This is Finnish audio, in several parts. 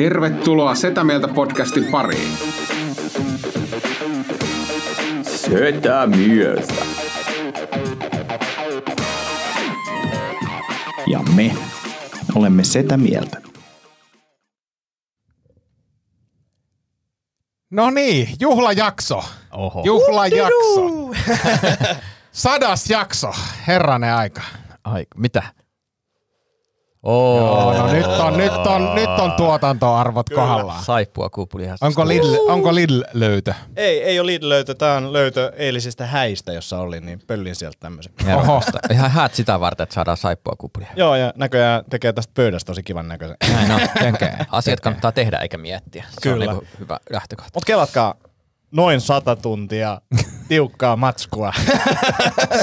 Tervetuloa Setä Mieltä podcastin pariin. Setä mieltä. Ja me olemme Setä Mieltä. No niin, juhlajakso. Oho. Juhlajakso. Sadas jakso. Herranen aika. Ai, mitä? Joo, no nyt on, nyt on, nyt on tuotantoarvot kohdallaan. Saippua kuupuli Onko Lidl, onko Lidl löytö? Ei, ei ole Lidl-löytö. Tämä on löytö eilisistä häistä, jossa oli, niin pöllin sieltä tämmöisen. Oho. Ihan häät sitä varten, että saadaan saippua kuupulia. Joo, ja näköjään tekee tästä pöydästä tosi kivan näköisen. Näin on. Jenkee. Asiat kannattaa tehdä eikä miettiä. Se Kyllä. on niinku hyvä lähtökohta. Mut kelatkaa, noin sata tuntia tiukkaa matskua.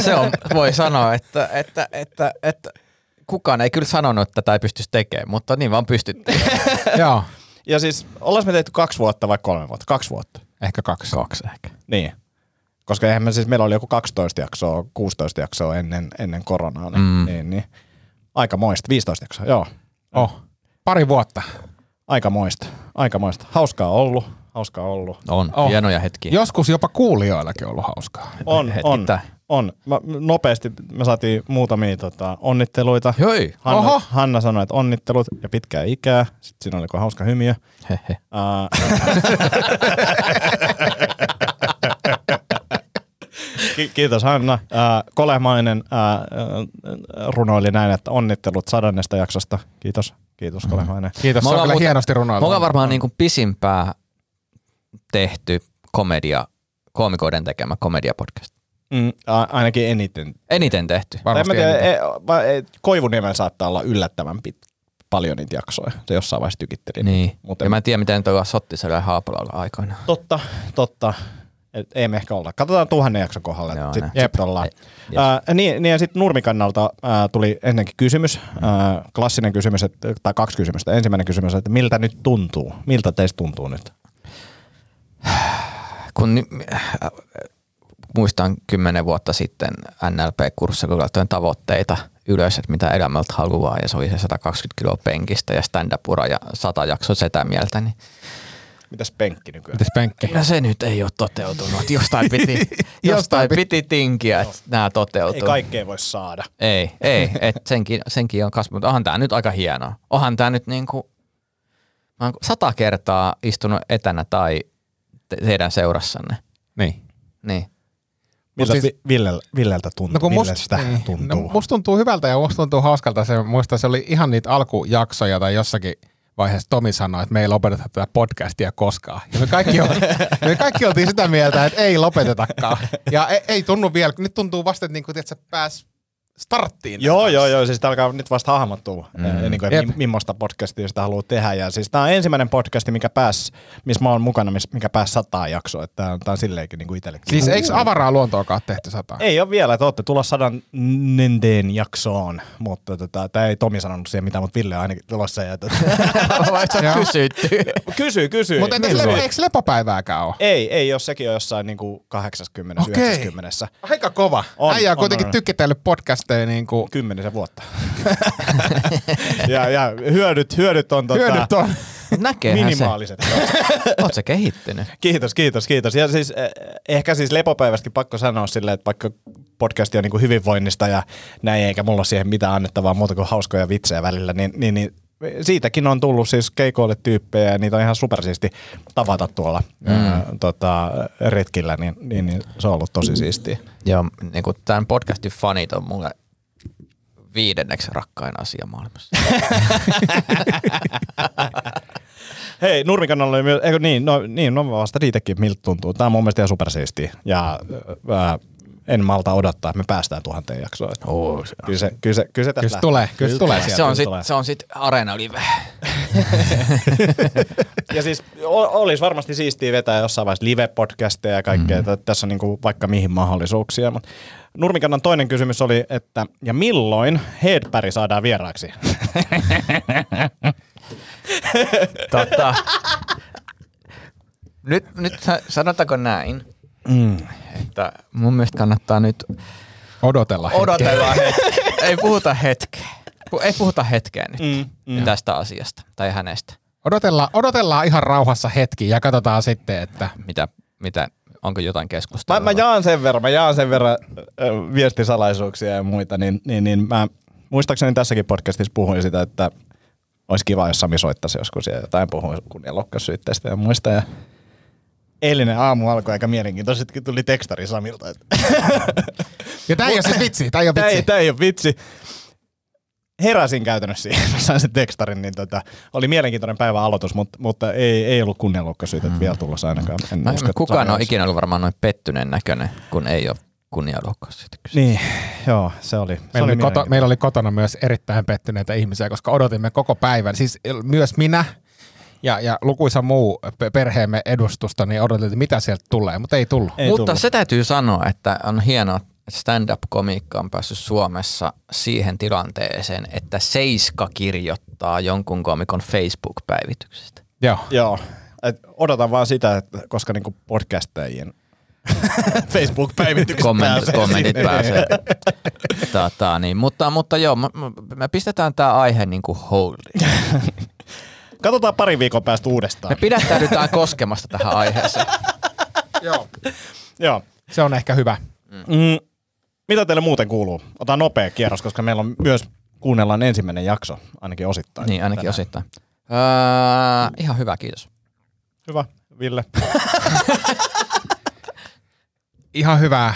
Se on, voi sanoa, että, että, että, että kukaan ei kyllä sanonut, että tätä ei pystyisi tekemään, mutta niin vaan pystyttiin. Joo, ja siis, ollaan me tehty kaksi vuotta vai kolme vuotta? Kaksi vuotta. ehkä kaksi. Kaksi ehkä. Niin. Koska eihän me siis, meillä oli joku 12 jaksoa, 16 jaksoa ennen, ennen koronaa. Niin, Mm. niin, niin. Aika moista, 15 jaksoa, joo. Oh, pari vuotta. Aika moista, aika moista. Hauskaa ollut, hauskaa ollut. On, Oh. hienoja hetkiä. Joskus jopa kuulijoillakin ollut hauskaa. On, on, Hetkittäin. on. Mä, nopeasti me saatiin muutamia tota, onnitteluita. Hei. Hanna, Oho. Hanna sanoi, että onnittelut ja pitkää ikää. Sitten siinä oli hauska hymiö. Hehe. Uh, Ki- Kiitos Hanna. Uh, Kolehmainen uh, runoili näin, että onnittelut sadannesta jaksosta. Kiitos. Kiitos Kolehmainen. Kiitos, se on ollaan kyllä muuten- hienosti runoiltu. Mulla on varmaan niin kuin pisimpää tehty komedia, koomikoiden tekemä komediapodcast. Mm, ainakin eniten. Eniten tehty. Varmasti tiedä, eniten. e, va- e, Koivuniemen saattaa olla yllättävän pit, paljon niitä jaksoja. Se jossain vaiheessa tykitteli. Niin. Mutta ja mä en tiedä, miten tuolla Sottisella ja Haapalalla aikoinaan. Totta, totta. Et ei me ehkä olla. Katsotaan tuhannen jakson kohdalla. Joo, Sitten näin. sit ollaan. Yes. Ää, niin, niin, ja sitten Nurmikannalta ää, tuli ennenkin kysymys, ää, klassinen kysymys, et, tai kaksi kysymystä. Ensimmäinen kysymys, että miltä nyt tuntuu? Miltä teistä tuntuu nyt? Kun muistan kymmenen vuotta sitten NLP-kurssilla kun laitoin tavoitteita ylös, että mitä elämältä haluaa, ja se oli se 120 kiloa penkistä ja stand-up-ura ja 100 jaksoa sitä mieltä, niin Mitäs penkki nykyään? Mites penkki? no se nyt ei ole toteutunut. Jostain piti, jostain piti tinkiä, että nämä toteutuu. Ei kaikkea voi saada. Ei, ei, et senkin, senkin on kasvanut. Onhan tämä nyt aika hienoa. Onhan tämä nyt niinku, mä oon sata kertaa istunut etänä tai te- teidän seurassanne. Niin. Niin. Miltä siis- Villel, Villeltä tuntuu? No kun musta, sitä niin, tuntuu? No musta tuntuu hyvältä ja musta tuntuu hauskalta. Se, muista se oli ihan niitä alkujaksoja tai jossakin vaiheessa Tomi sanoi, että me ei lopeteta tätä podcastia koskaan. Ja me kaikki, ol, me kaikki oltiin sitä mieltä, että ei lopetetakaan. Ja ei, ei tunnu vielä, nyt tuntuu vasta, että, niinku, että pääs starttiin. Joo, joo, joo. Siis alkaa nyt vasta hahmottua, mm. niin kuin, Jep. millaista podcastia sitä haluaa tehdä. Ja siis tää on ensimmäinen podcasti, mikä pääs, missä mä oon mukana, mikä pääs sataa jaksoa. Että tää on, tää on silleenkin niin kuin itsellekin. Siis eikö avaraa luontoakaan tehty sata? Ei ole vielä, että ootte tulla sadan nenteen jaksoon, mutta tota, tämä ei Tomi sanonut siihen mitään, mutta Ville on ainakin tulossa. Ja, tota, kysytty. kysy, kysy. Mutta entäs lepo, eikö lepopäivääkään ole? Ei, ei, jos sekin on jossain niin kuin 80 Okei. 90 Aika kova. On, Äijä on on, kuitenkin on. tykkitellyt podcasteja niin kuin kymmenisen vuotta. ja, ja hyödyt, hyödyt on, tota, hyödyt on. Näkeehän minimaaliset. se. Oot se kehittynyt. Kiitos, kiitos, kiitos. Ja siis eh, ehkä siis lepopäivästäkin pakko sanoa silleen, että vaikka podcasti on niin kuin hyvinvoinnista ja näin, eikä mulla ole siihen mitään annettavaa muuta kuin hauskoja vitsejä välillä, niin, niin, niin siitäkin on tullut siis keikoille tyyppejä ja niitä on ihan supersiisti tavata tuolla mm. ää, tota, retkillä, niin, niin, niin, se on ollut tosi siistiä. Joo, niin kuin tämän podcastin fanit on mulle viidenneksi rakkain asia maailmassa. Hei, myös, eikö niin, no, niin, no vasta niitäkin, miltä tuntuu. Tämä on mun mielestä ihan supersiistiä. Ja ää, en malta odottaa, että me päästään tuhanteen jaksoon. Oh, se, Kyllä se, kyllä se, kyllä se, Kyllä se tulee, kyllä se tulee se on kyllä sit, tulee. se on sit Arena Live. Ja siis olisi varmasti siistiä vetää jossain vaiheessa live-podcasteja ja kaikkea. Mm. Tässä on niinku vaikka mihin mahdollisuuksia. Mut Nurmikannan toinen kysymys oli, että ja milloin Hedberg saadaan vieraaksi? tota, nyt, nyt sa- sanotaanko näin, mm. että mun mielestä kannattaa nyt Odotella hetken. odotella hetki. Ei puhuta hetkeä. Ei puhuta hetkeä nyt Mm, mm, tästä asiasta tai hänestä. Odotellaan, odotellaan ihan rauhassa hetki ja katsotaan sitten, että Mitä, mitä, onko jotain Mä, keskustelua? mä jaan sen verran, mä jaan sen verran ö, viestisalaisuuksia ja muita, niin, niin, niin mä muistaakseni tässäkin podcastissa puhuin sitä, että olisi kiva, jos Sami soittaisi joskus ja jotain puhui kunnianloukkaussyytteistä ja muista. Ja eilinen aamu alkoi aika mielenkiintoisesti, tuli tekstari Samilta. Että Ja tää ei ole siis vitsi, tää ei ole Tää ei, vitsi. tää ei ole vitsi. Heräsin käytännössä siihen, mä sain sen tekstarin, niin tota, oli mielenkiintoinen päivän aloitus, mutta, mutta ei, ei ollut kunnianloukkausyitä mm. vielä tulossa ainakaan. En Mä, usko, kukaan on ikinä ollut varmaan noin pettyneen näköinen, kun ei ole kunnianloukkaus siitä kyse. Niin, joo, se oli. se Meillä oli, koto, meillä oli kotona myös erittäin pettyneitä ihmisiä, koska odotimme koko päivän. Siis myös minä ja, ja lukuisa muu pe- perheemme edustusta, niin odotettiin, että mitä sieltä tulee, mutta ei tullut. Ei Mutta tullut. se täytyy sanoa, että on hienoa, että stand-up-komiikka on päässyt Suomessa siihen tilanteeseen, että Seiska kirjoittaa jonkun komikon Facebook-päivityksestä. Joo. Joo, et odotan vaan sitä, että koska niinku podcastajien Facebook-päivitykset Kommentit, pääsee kommentit sinne. pääsee. Tata, niin. mutta, mutta joo, me, me pistetään tämä aihe niin kuin holdiin. Katsotaan pari viikon päästä Me uudestaan. pidättäydytään koskemasta tähän aiheeseen. Joo. Joo. Se on ehkä hyvä. Mm, mitä teille muuten kuuluu? Otan nopea kierros, koska meillä on myös kuunnellaan ensimmäinen jakso, ainakin osittain. Niin, ainakin tänään. osittain. Öö, ihan hyvä, kiitos. Hyvä, Ville. Ihan hyvä.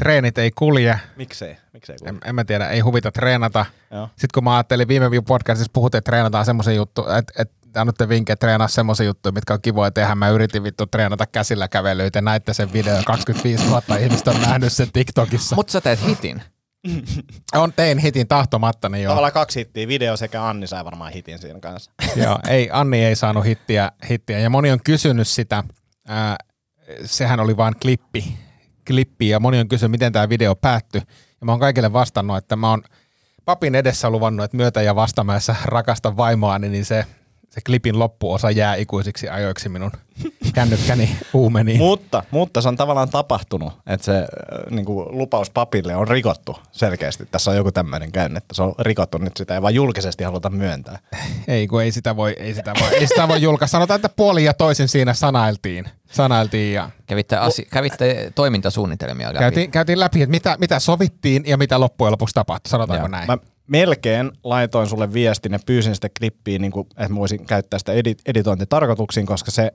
Treenit ei kulje. Miksei? Miksei kuulu? En, en mä tiedä, ei huvita treenata. Joo. Sitten kun mä ajattelin viime viikon podcastissa puhuttiin, että treenataan semmoisen juttu, että, että annatte vinkkejä treenaa semmoisen juttuja, mitkä on kivoja tehdä. Mä yritin vittu treenata käsillä kävelyitä ja näitte sen videon. 25 000 ihmistä on nähnyt sen TikTokissa. Mutta sä teet hitin. on tein hitin tahtomatta, niin joo. Tavallaan kaksi hittiä, video sekä Anni sai varmaan hitin siinä kanssa. joo ei, Anni ei saanut hittiä, hittiä. Ja moni on kysynyt sitä, ää, sehän oli vain klippi, klippi ja moni on kysynyt, miten tämä video päättyi. Ja mä oon kaikille vastannut, että mä oon papin edessä luvannut, että myötä ja vastamäessä rakasta vaimoani, niin se, se klipin loppuosa jää ikuisiksi ajoiksi minun kännykkäni uumeniin. Mutta, mutta se on tavallaan tapahtunut, että se äh, niin kuin lupaus papille on rikottu selkeästi. Tässä on joku tämmöinen käynyt, että se on rikottu nyt sitä ei vaan julkisesti haluta myöntää. Ei, kun ei sitä voi, ei sitä voi, ei sitä voi julkaista. Sanotaan, että puoli ja toisin siinä sanailtiin. Sanailtiin ja Kävitte, asi- kävitte toimintasuunnitelmia läpi. käytiin, käytiin läpi, että mitä, mitä sovittiin ja mitä loppujen lopuksi tapahtui. Sanotaanko Joo. näin? Mä melkein laitoin sulle viestin ja pyysin sitä klippiä, niin kuin, että mä voisin käyttää sitä edit- editointitarkoituksiin, koska se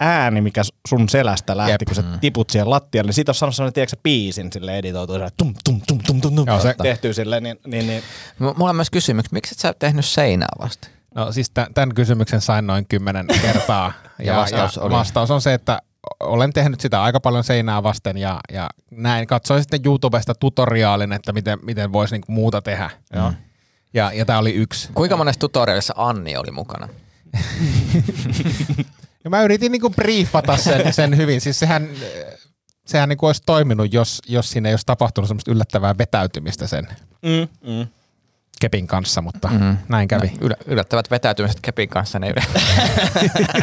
ääni, mikä sun selästä lähti, Jep. kun sä tiput siihen lattialle, niin siitä on sanonut sellainen, tiedätkö, biisin sille editoitu, tum, tum, tum, tum, tum, tum, Joo, se- tehty silleen, niin, niin, niin M- Mulla on myös kysymys, miksi et sä tehnyt seinää vasta? No siis tä- tämän kysymyksen sain noin kymmenen kertaa. Ja vastaus oli? vastaus on se, että olen tehnyt sitä aika paljon seinää vasten ja, ja näin. Katsoin sitten YouTubesta tutoriaalin, että miten, miten voisi niinku muuta tehdä. Joo. Ja, ja tämä oli yksi. Kuinka monessa tutorialissa Anni oli mukana? Ja mä yritin niinku briefata sen, sen hyvin. Siis sehän, sehän niinku olisi toiminut, jos, jos siinä ei olisi tapahtunut semmoista yllättävää vetäytymistä sen mm, mm. Kepin kanssa, mutta mm-hmm. näin kävi. No, yl- yllättävät vetäytymiset kepin kanssa. Ne yle-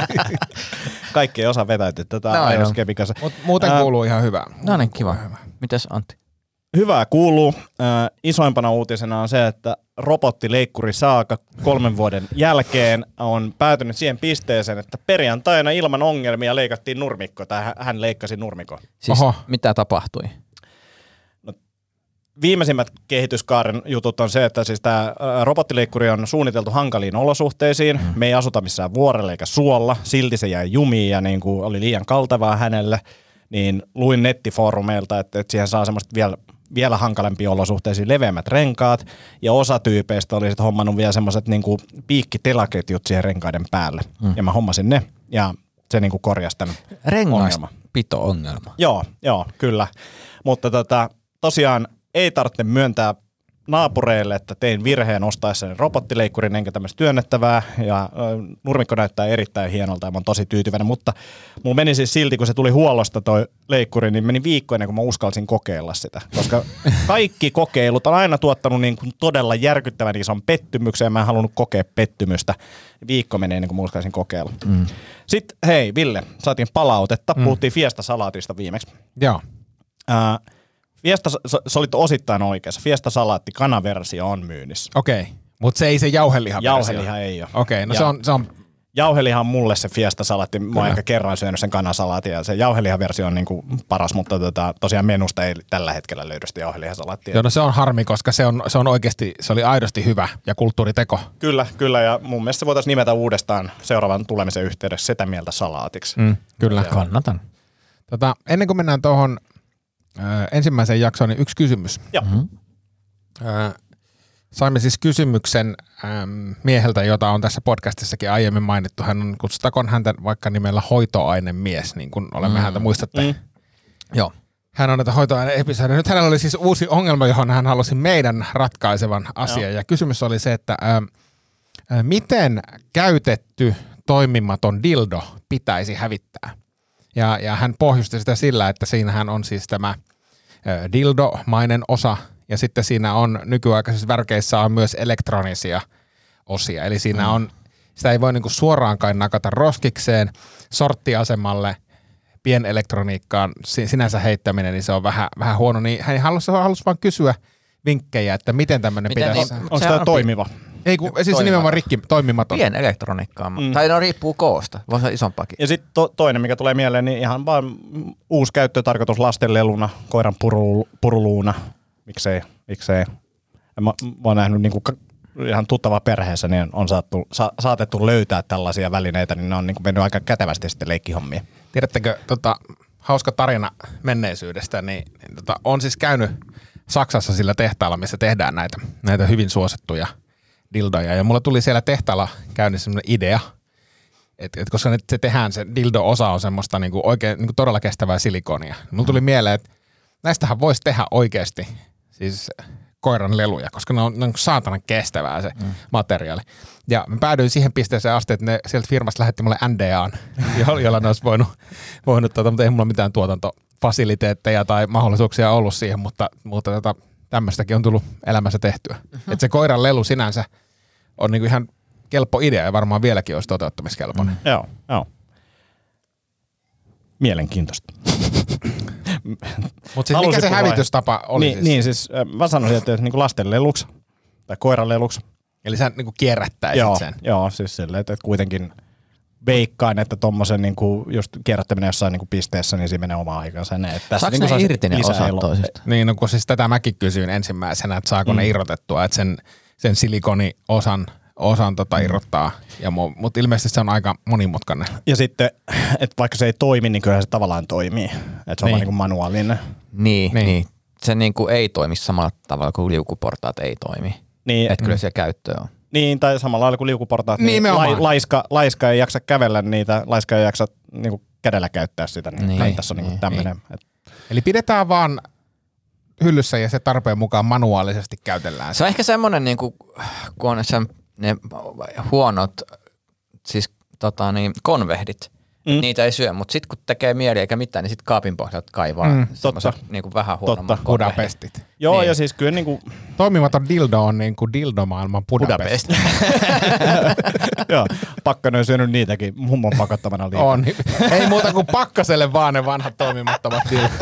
kaikki ei osaa vetäytyä tätä No, no, joo. Kepin kanssa. Mut muuten Ää, kuuluu ihan hyvä. no niin, kiva. Mites Antti? Hyvää kuuluu. Äh, isoimpana uutisena on se, että robottileikkuri Saaka kolmen vuoden jälkeen on päätynyt siihen pisteeseen, että perjantaina ilman ongelmia leikattiin nurmikko, tai hän- hän leikkasi nurmikon. Siis Oho. mitä tapahtui? Viimeisimmät kehityskaaren jutut on se, että siis tämä robottileikkuri on suunniteltu hankaliin olosuhteisiin. Mm. Me ei asuta missään vuorella eikä suolla, silti se jäi jumiin ja niin kuin oli liian kaltavaa hänelle. Niin luin nettifoorumeilta, että, että siihen saa semmoista vielä, vielä hankalempia olosuhteisiin leveämmät renkaat. Ja osa tyypeistä oli sitten hommannut vielä semmoiset niin piikkitelaketjut siihen renkaiden päälle. Mm. Ja mä hommasin ne ja se niin kuin korjasi tämän ongelman. Rengaspito-ongelma. Joo, joo, kyllä. Mutta tota, tosiaan ei tarvitse myöntää naapureille, että tein virheen ostaessani robottileikkurin enkä tämmöistä työnnettävää ja nurmikko näyttää erittäin hienolta ja mä oon tosi tyytyväinen, mutta mulla meni siis silti, kun se tuli huollosta toi leikkuri, niin meni viikko ennen kuin mä uskalsin kokeilla sitä, koska kaikki kokeilut on aina tuottanut niin kuin todella järkyttävän ison pettymyksen ja mä en halunnut kokea pettymystä. Viikko menee ennen kuin mä uskalsin kokeilla. Mm. Sitten hei Ville, saatiin palautetta, mm. puhuttiin Fiesta-salaatista viimeksi. Joo. Ää, Fiesta, sä, sä olit osittain oikeassa. Fiesta salaatti kanaversio on myynnissä. Okei, mutta se ei se jauheliha Jauheliha ei ole. Okei, no Ja se on, se on Jauheliha on mulle se Fiesta salaatti. Mä oon ehkä kerran syönyt sen kanasalaatin ja se jauhelihaversio on niinku paras, mutta tota, tosiaan menusta ei tällä hetkellä löydy sitä jauhelihasalaattia. Joo, no se on harmi, koska se on, se on oikeasti, se oli aidosti hyvä ja kulttuuriteko. Kyllä, kyllä ja mun mielestä se voitaisiin nimetä uudestaan seuraavan tulemisen yhteydessä sitä mieltä salaatiksi. Mm, kyllä. Kannatan. Tota, ennen kuin mennään tuohon ö, ensimmäiseen jaksoon, niin yksi kysymys. Joo. Ö, saimme siis kysymyksen äm, mieheltä, jota on tässä podcastissakin aiemmin mainittu. Hän on, kutsutakon häntä vaikka nimellä hoitoainemies, niin kuin olemme mm. häntä muistatte. Mm. Joo. Hän on näitä hoitoaine-episodeja. Nyt hänellä oli siis uusi ongelma, johon hän halusi meidän ratkaisevan asian. Ja kysymys oli se, että ä, ä, miten käytetty toimimaton dildo pitäisi hävittää? Ja, ja hän pohjusti sitä sillä, että siinähän on siis tämä ä, dildomainen osa, ja sitten siinä on nykyaikaisissa värkeissä on myös elektronisia osia. Eli siinä Mm. on, sitä ei voi niinku suoraankaan nakata roskikseen, sorttiasemalle, pienelektroniikkaan si- sinänsä heittäminen, niin se on vähän, vähän huono. Niin hän halusi, halusi vaan kysyä vinkkejä, että miten tämmöinen Miten pitäisi... niin- Onko Se tämä on toimiva? Ei kun, siis toimimaton. nimenomaan rikki, toimimaton. Pien elektroniikkaa, Mm. tai no riippuu koosta, voi olla isompakin. Ja sitten to, toinen, mikä tulee mieleen, niin ihan vaan uusi käyttötarkoitus lastenleluna, koiran puru, puruluuna. Miksei, miksei. Ja Mä, mä oon nähnyt niinku ihan tuttava perheessä, niin on saattu, sa, saatettu löytää tällaisia välineitä, niin ne on niinku mennyt aika kätevästi sitten leikkihommiin. Tiedättekö, tota, hauska tarina menneisyydestä, niin, niin tota, on siis käynyt Saksassa sillä tehtaalla, missä tehdään näitä, näitä hyvin suosittuja dildoja. Ja mulla tuli siellä tehtaalla käynnissä semmoinen idea, että et koska nyt se tehdään, se dildo-osa on semmoista niinku oikein niinku todella kestävää silikonia. Mulla tuli mieleen, että näistähän voisi tehdä oikeasti siis koiran leluja, koska ne on, ne on saatanan kestävää se mm. materiaali. Ja mä päädyin siihen pisteeseen asti, että ne sieltä firmasta lähetti mulle NDAn, jo- jolla ne olisi voinut, voinut tota, mutta ei mulla mitään tuotantofasiliteetteja tai mahdollisuuksia ollut siihen, mutta, mutta tota, tämmöistäkin on tullut elämässä tehtyä. Uh-huh. Että se koiran lelu sinänsä on niinku ihan kelpo idea ja varmaan vieläkin olisi toteuttamiskelpoinen. Mm. Joo, joo. Mielenkiintoista. Mutta siis mikä se vai- hävitystapa oli niin, siis? niin siis äh, mä sanoisin, että niinku lasten leluksi tai koiran leluksi. Eli sä niinku kierrättäisit Joo, sen. joo, siis silleen, että kuitenkin veikkaan, että tommosen niinku just kierrättäminen jossain niinku pisteessä, niin siinä menee oma aikansa. Ne, että tässä Saako niinku ne saisi irti ne osat toisista? Niin, no kun siis tätä mäkin kysyin ensimmäisenä, että saako mm. ne irrotettua, että sen, sen silikoniosan osan tota irrottaa. Ja mu, mutta ilmeisesti se on aika monimutkainen. Ja sitten, että vaikka se ei toimi, niin kyllä se tavallaan toimii. Että se on Niin. vaan niinku manuaalinen. Niin, Niin. niin. niin. Se niinku ei toimi samalla tavalla kuin liukuportaat ei toimi. Niin, Että kyllä siellä käyttöä on. Niin, tai samalla lailla kuin liukuportaat, niin lai, laiska, laiska ei jaksa kävellä niitä, laiska ei jaksa niinku kädellä käyttää sitä. Niin, Niin, niin tässä on niinku niin, tämmöinen. Niin. Eli pidetään vaan hyllyssä ja se tarpeen mukaan manuaalisesti käytellään. Se on ehkä semmoinen, niin kuin, kun on ne huonot siis, tota, niin, konvehdit, Mm. niitä ei syö, mutta sitten kun tekee mieli eikä mitään, niin sitten kaapin pohjalta kaivaa Mm, semmoiset niin kuin vähän huonommat Totta. Budapestit. Joo, Niin. ja siis kyllä niinku, Toimimaton dildo on niin kuin dildomaailman Budapest. Budapest. joo, Pakkanen on syönyt niitäkin mummon pakottamana liikaa. On. Ei muuta kuin pakkaselle vaan ne vanhat toimimattomat dildot.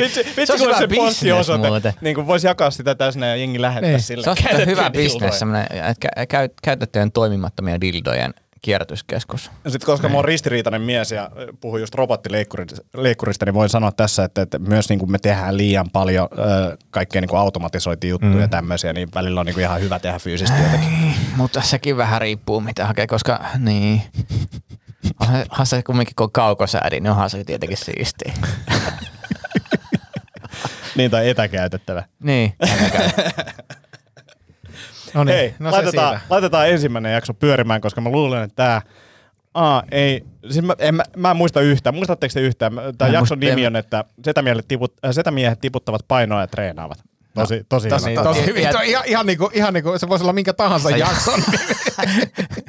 Vitsi, Se kun se postiosoite, muuten. niin kuin voisi jakaa sitä tässä ja jengi lähettäisi Niin. sille. Se on hyvä bisnes, semmoinen että käytettyjen toimimattomien dildojen kierrätyskeskus. Ja sitten koska mä oon ristiriitainen mies ja puhun just robottileikkurista, niin voin sanoa tässä, että, että myös niin kuin me tehdään liian paljon ö, kaikkea niin kuin automatisointijuttuja mm. ja tämmöisiä, niin välillä on niin kuin ihan hyvä tehdä fyysistä työtäkin. Mutta sekin vähän riippuu mitä hakee, koska niin. Onhan se kumminkin kun on kaukosäädi, niin onhan se tietenkin siistiä. niin tai etäkäytettävä. niin. No niin, Hei, no laitetaan, laitetaan ensimmäinen jakso pyörimään, koska mä luulen, että tämä Aa, ei. Siis mä, en, mä, mä en muista yhtään. Muistatteko te yhtään? Tämä Mä jakson nimi on, että setämiehet, tiput, äh, setämiehet tiputtavat painoa ja treenaavat. Tosi, tosi, Tosi, hyvä. tosi Ja- hyvin. Tuo Ihan, ihan, niinku, ihan niinku, se voisi olla minkä tahansa Se- jakson.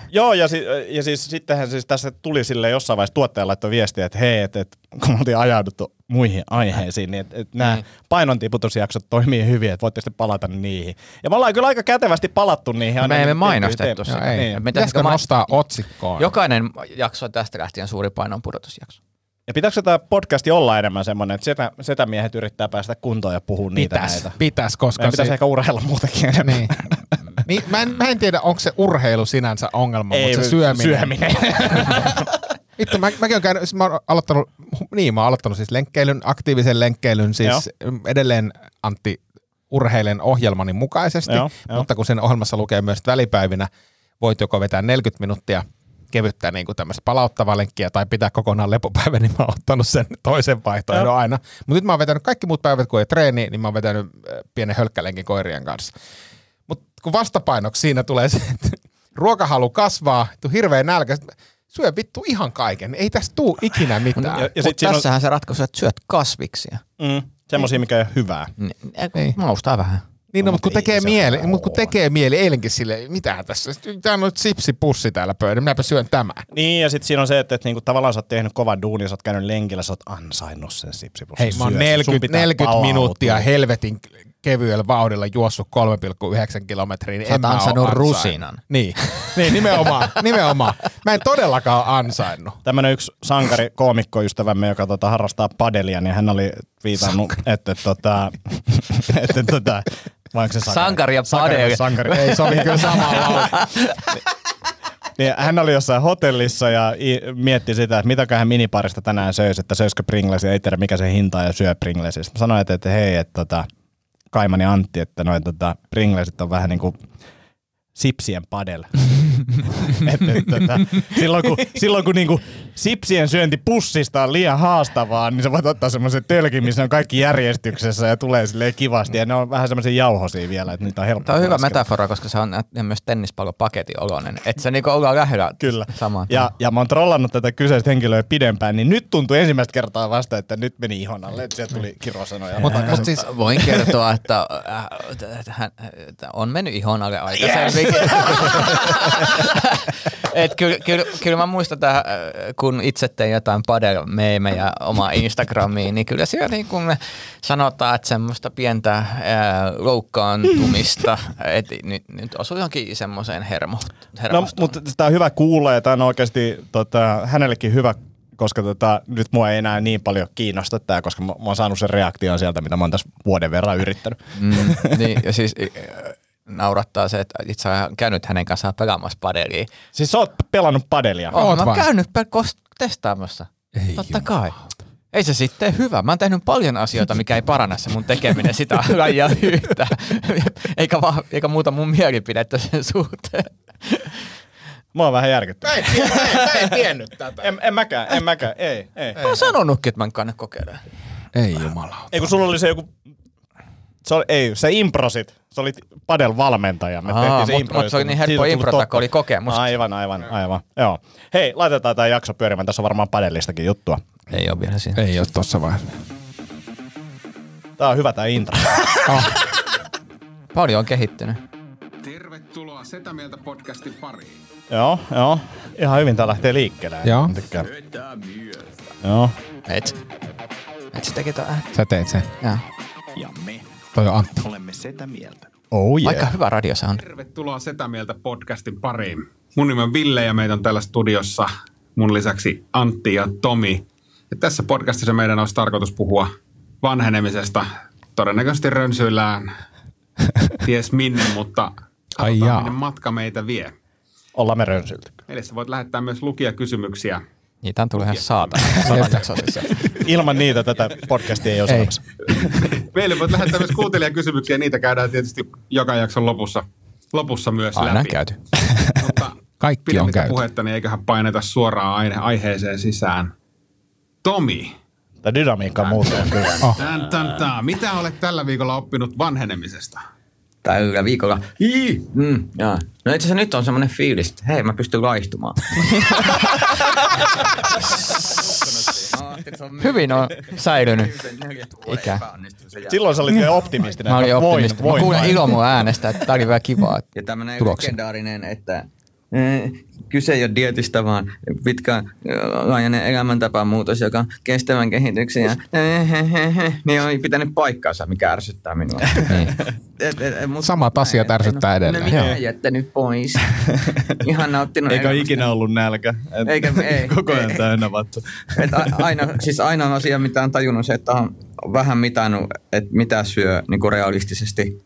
Joo, ja, si- ja siis sittenhän siis tässä tuli sille jossain vaiheessa tuottaja laittoi viestiä, että hei, että, että kun oltiin ajauduttu muihin aiheisiin, niin että, että nämä Niin. painontiputusjaksot toimii hyvin, että voitte sitten palata niihin. Ja me ollaan kyllä aika kätevästi palattu niihin. Me ei me niihin mainostettu sitä. No Pitäisikö mä- nostaa otsikkoon? Jokainen jakso tästä lähtien suuri painonpudotusjakso. Ja pitääkö tämä podcasti olla enemmän semmoinen, että setä, setämiehet yrittää päästä kuntoon ja puhua niitä Pitäis, näitä? pitäis, koska Meidän pitäisi se, ehkä urheilla muutakin enemmän. niin. niin, mä, en, mä en tiedä, onko se urheilu sinänsä ongelma, Ei, mutta se syöminen. syöminen. Vittu, mä, mäkin olen käynyt, siis mä oon aloittanut, niin mä oon aloittanut siis lenkkeilyn, aktiivisen lenkkeilyn, siis edelleen Antti urheilen ohjelmani mukaisesti, Joo, joo. mutta kun sen ohjelmassa lukee myös, että välipäivinä voit joko vetää 40 minuuttia kevyttä niin kuin tämmöistä palauttavaa lenkkiä tai pitää kokonaan lepopäivä, niin mä oon ottanut sen toisen vaihtoehdon Joo. aina. Mutta nyt mä oon vetänyt kaikki muut päivät, kun ei treeni, niin mä oon vetänyt pienen hölkkälenkin koirien kanssa. Mutta kun vastapainoksi siinä tulee se, että ruokahalu kasvaa, tuu hirveä nälkä, sit syö vittu ihan kaiken, ei tästä tuu ikinä mitään. Ja, ja sitten siinä on tässähän se ratkaisu, että syöt kasviksia. mm, semmoisia, mikä ei ole hyvää. Niin, Ei. ei. Maustaa vähän. Niin, no, mutta kun Mutta ei tekee mieli, ole. mutta kun tekee mieli eilenkin sille, mitä tässä, tää on nyt sipsipussi täällä pöydällä, minäpä syön tämän. Niin, ja sitten siinä on se, että, että niinku, tavallaan sä oot tehnyt kovan duunin, sä oot käynyt lenkillä, sä oot ansainnut sen sipsipussin. Hei, mä oon syödä. Sun 40, pitää 40 palautua. minuuttia helvetin kevyellä vauhdilla juossut 3,9 kilometriä, niin Sä en ansainnut rusinan. Niin, niin nimenomaan, nimenomaan. Mä en todellakaan ole ansainnut. Tämmönen yksi sankari koomikkoystävämme, joka tota, harrastaa padelia, niin hän oli viitannut, että tota, että tota, vai onko se sankari? Sankari ja Sankari, padel. Sankari. Ei sovi kyllä samalla. Niin hän oli jossain hotellissa ja mietti sitä, että mitäköhän miniparista tänään söisi, että söisikö Pringlesia, ei tiedä mikä se hinta on ja syö Pringlesia. Sitten mä sanoin, että, että hei, että tota, Kaimani Antti, että noin tota, Pringlesit on vähän niin kuin sipsien padel. et, et, tota, silloin kun, silloin kun niinku sipsien syönti pussista on liian haastavaa, niin sä voit ottaa semmoisen tölkin, missä on kaikki järjestyksessä ja tulee silleen kivasti. Ja ne on vähän semmoisia jauhosia vielä, että niitä on helppo Tämä on hyvä laskea. metafora, koska se on myös tennispallopaketin oloinen. Että se niinku ollaan lähellä Kyllä. samaan. Ja, ja mä oon trollannut tätä kyseistä henkilöä pidempään, niin nyt tuntui ensimmäistä kertaa vasta, että nyt meni ihon alle, että sieltä tuli kirosanoja. Mutta mut siis, Voin kertoa, että, äh, että hän että on mennyt ihon alle aikaisemmin. Et kyllä, kyllä, kyllä mä muistan, että äh, kun itse tein jotain padel-meemejä omaa Instagramiin, niin kyllä siellä niin kun sanotaan, että semmoista pientä äh, loukkaantumista, että nyt, nyt osui johonkin semmoiseen hermo, No, mutta tämä on hyvä kuulla ja tämä on oikeasti tota, hänellekin hyvä, koska tota, nyt mua ei enää niin paljon kiinnosta tämä, koska mä, mä oon saanut sen reaktion sieltä, mitä mä oon tässä vuoden verran yrittänyt. Mm, niin, ja siis naurattaa se, että itse olen käynyt hänen kanssaan pelaamassa padelia. Siis sä oot pelannut padelia. Oot mä oon käynyt pelkos testaamassa. Ei Totta kai. Ei se sitten hyvä. Mä oon tehnyt paljon asioita, mikä ei paranna se mun tekeminen sitä lajia yhtä. Eikä, vaan, eikä muuta mun mielipidettä sen suhteen. Mä oon vähän järkyttynyt. mä en, mä en, mä en tiennyt tätä. En, en mäkään, en mäkään, ei, ei. Mä oon sanonutkin, että mä en kanna kokeilemaan. Ei jumala. Ei kun sulla oli se joku, se oli, ei, se improsit, sä olit padel-valmentaja. Me Aa, tehtiin se mut- impro, mut se oli niin helppo improta, kun oli kokemusta. Aivan, aivan, aivan. Joo. Hei, laitetaan tämä jakso pyörimään. Tässä on varmaan padelistakin juttua. Ei ole vielä siinä. Ei ole tossa vaiheessa. Tää on hyvä tää intro. Paljon on kehittynyt. Tervetuloa Setä Mieltä podcastin pariin. joo, joo. Ihan hyvin tää lähtee liikkeelle. Joo. Tykkään. Joo. Et. Et se teki tää. Sä teit sen. Joo. Ja me Toi on Antti. olemme sitä mieltä. Oh yeah. Aika hyvä radio se on. Tervetuloa Setä Mieltä podcastin pariin. Mun nimi on Ville ja meitä on täällä studiossa mun lisäksi Antti ja Tomi. Ja tässä podcastissa meidän olisi tarkoitus puhua vanhenemisesta. Todennäköisesti rönsyillään ties minne, mutta Ai jaa. minne matka meitä vie. Ollaan me rönsylty. Meille sä voit lähettää myös lukijakysymyksiä. Niitä on tullut ihan saatana. Ilman niitä tätä podcastia ei ole Ei. olemassa. Meille voit lähettää myös kuuntelijakysymyksiä, niitä käydään tietysti joka jakson lopussa, lopussa myös Aina läpi. käyty. Mutta Kaikki on käyty. puhetta, niin eiköhän paineta suoraan aine- aiheeseen sisään. Tomi, Tämä dynamiikka muuttuu kyllä. Oh. tän, tän, tän. mitä olet tällä viikolla oppinut vanhenemisesta? tällä viikolla. Ii, mm, jaa. No itse asiassa nyt on semmoinen fiilis, että hei mä pystyn laihtumaan. Hyvin on säilynyt ikä. Silloin sä olit vielä optimistinen. Mä olin Voin, optimisti. Mä kuulen vain. ilo mun äänestä, että tää oli vielä kivaa. Ja Tuloksia. legendaarinen, että kyse ei ole dietistä, vaan pitkä laajainen elämäntapamuutos, joka on kestävän kehityksen ja eh, niin on pitänyt paikkaansa, mikä ärsyttää minua. Niin. Et, et, et, mut Samat asiat ärsyttää en- edelleen. No, en jättänyt pois. Ihan nauttinut Eikä elämästä. ikinä ollut nälkä. Et Eikä- ei, Koko ajan ei. täynnä vatsa. Et a- aina, siis ainoa asia, mitä on tajunnut, se, että on vähän mitannut, että mitä syö niin kuin realistisesti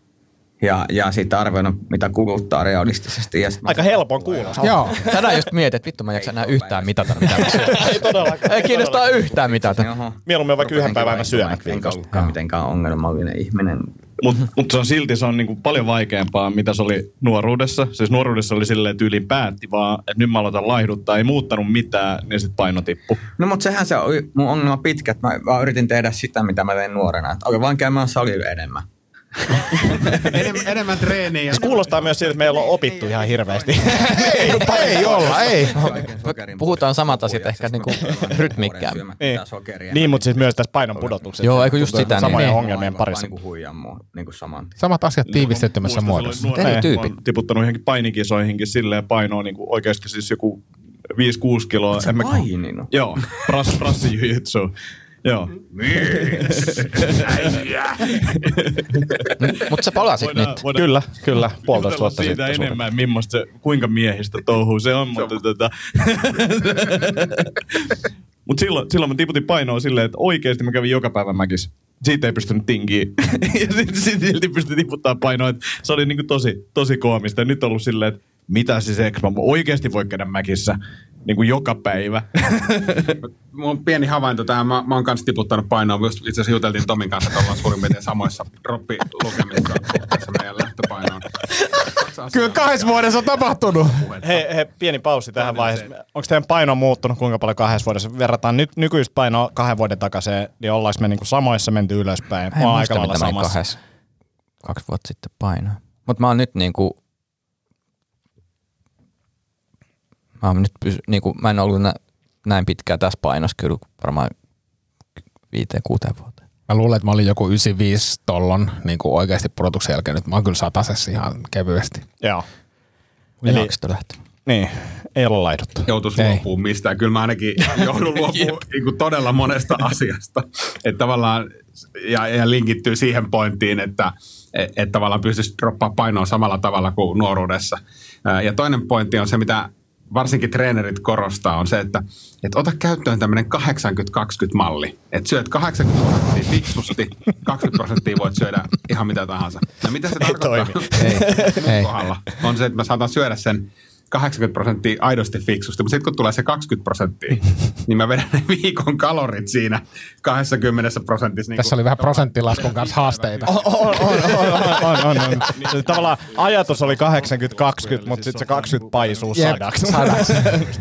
ja, ja sitten arvioinut, mitä kuluttaa realistisesti. Ja Aika helpon kuulosta. Joo. Tänään just mietin, että vittu mä en jaksa enää yhtään mitata, mitä. Ei todellakaan. Ei kiinnostaa yhtään mitata. Mieluummin vaikka yhden päivän aina syömät vaihtamaan, enkä mitenkään ongelmallinen ihminen. Mutta mut se on silti se on niinku paljon vaikeampaa, mitä se oli nuoruudessa. Siis nuoruudessa oli silleen, että yli päätti vaan, että nyt mä aloitan laihduttaa, ei muuttanut mitään, niin sitten paino tippu. No mutta sehän se oli mun ongelma pitkä, että mä vaan yritin tehdä sitä, mitä mä tein nuorena. Että vaan käymään salilla enemmän. Enemmän, enemmän treeniä. Ja Se kuulostaa myös siltä, että meillä on opittu ihan hirveästi. Ei, ei olla, ei. Puhutaan samat asiat ehkä niinku rytmikkäämmin. Niin. niin, mutta siis myös tässä painon pudotuksessa. Joo, eikö just sitä, niin- Samojen niin. ongelmien parissa. Niin niin saman tien. Samat asiat tiivistettymässä muodossa. Eri tyypit. tiputtanut johonkin painikisoihinkin silleen painoa niin kuin oikeasti siis joku 5-6 kiloa. Sä En mä- paininut? Joo, pras, prassijujitsu. Joo. Mutta sä palasit nyt. Kyllä, kyllä. Puolitoista vuotta siitä sitten. enemmän, millaista se, kuinka miehistä touhuu se on, mutta tota... Mut silloin, silloin mä tiputin painoa silleen, että oikeasti mä kävin joka päivä mäkissä. Siitä ei pystynyt tinkiä. ja sitten sit silti pystyi tiputtaa painoa. että Se oli niinku tosi, tosi koomista. Ja nyt on ollut silleen, että mitä siis eikö mä oikeasti voi käydä mäkissä niin kuin joka päivä. Mulla on pieni havainto tähän. Mä, mä oon kanssa tiputtanut painoa. Just itse asiassa juteltiin Tomin kanssa, että ollaan suurin piirtein samoissa droppilukemissa tässä meidän lähtöpainoon. Kyllä kahdessa vuodessa on tapahtunut. Hei, hei, pieni pausi tähän vaiheessa. Onko teidän paino muuttunut kuinka paljon kahdessa vuodessa? Verrataan nyt nykyistä painoa kahden vuoden takaisin, niin ollaanko me niinku samoissa menty ylöspäin? Mä oon aika lailla samassa. kahdessa, kaksi vuotta sitten painoa. Mutta mä oon nyt niinku, mä oon nyt pysy, niinku, mä en ollut nä, näin pitkään tässä painossa kyllä varmaan viiteen, kuuteen vuoteen. Mä luulen, että mä olin joku 95 tollon niin kuin oikeasti pudotuksen jälkeen. Nyt mä oon kyllä satasessa ihan kevyesti. Joo. Eli, lähtenyt. Niin, ei olla laihduttu. joutuisi luopumaan mistään. Kyllä mä ainakin joudun luopumaan niin kuin todella monesta asiasta. Että tavallaan, ja, ja linkittyy siihen pointtiin, että et, et tavallaan pystyisi droppaa painoa samalla tavalla kuin nuoruudessa. Ja toinen pointti on se, mitä varsinkin treenerit korostaa, on se, että et ota käyttöön tämmöinen 80-20-malli. Että syöt 80 prosenttia fiksusti, 20 prosenttia voit syödä ihan mitä tahansa. No mitä se tarkoittaa? toimi. Ei, ei. kohdalla on se, että mä saatan syödä sen 80 prosenttia aidosti fiksusti, mutta sitten kun tulee se 20 prosenttia, niin mä vedän ne viikon kalorit siinä 20 prosentissa. Niin Tässä oli vähän prosenttilaskun kanssa haasteita. On, on, on, on, on, on. Se Tavallaan ajatus oli 80-20, mutta sitten se 20 paisuu sadaksi. sadaksi.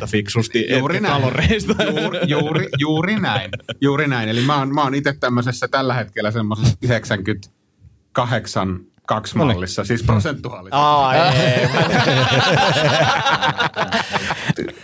Fiksusti, Juuri näin. kaloreista. Juuri, juuri, juuri näin. Juuri näin. Eli mä oon, mä oon itse tämmöisessä tällä hetkellä semmoisessa 98 kaksi mallissa, siis prosentuaalisesti. Aa, ei.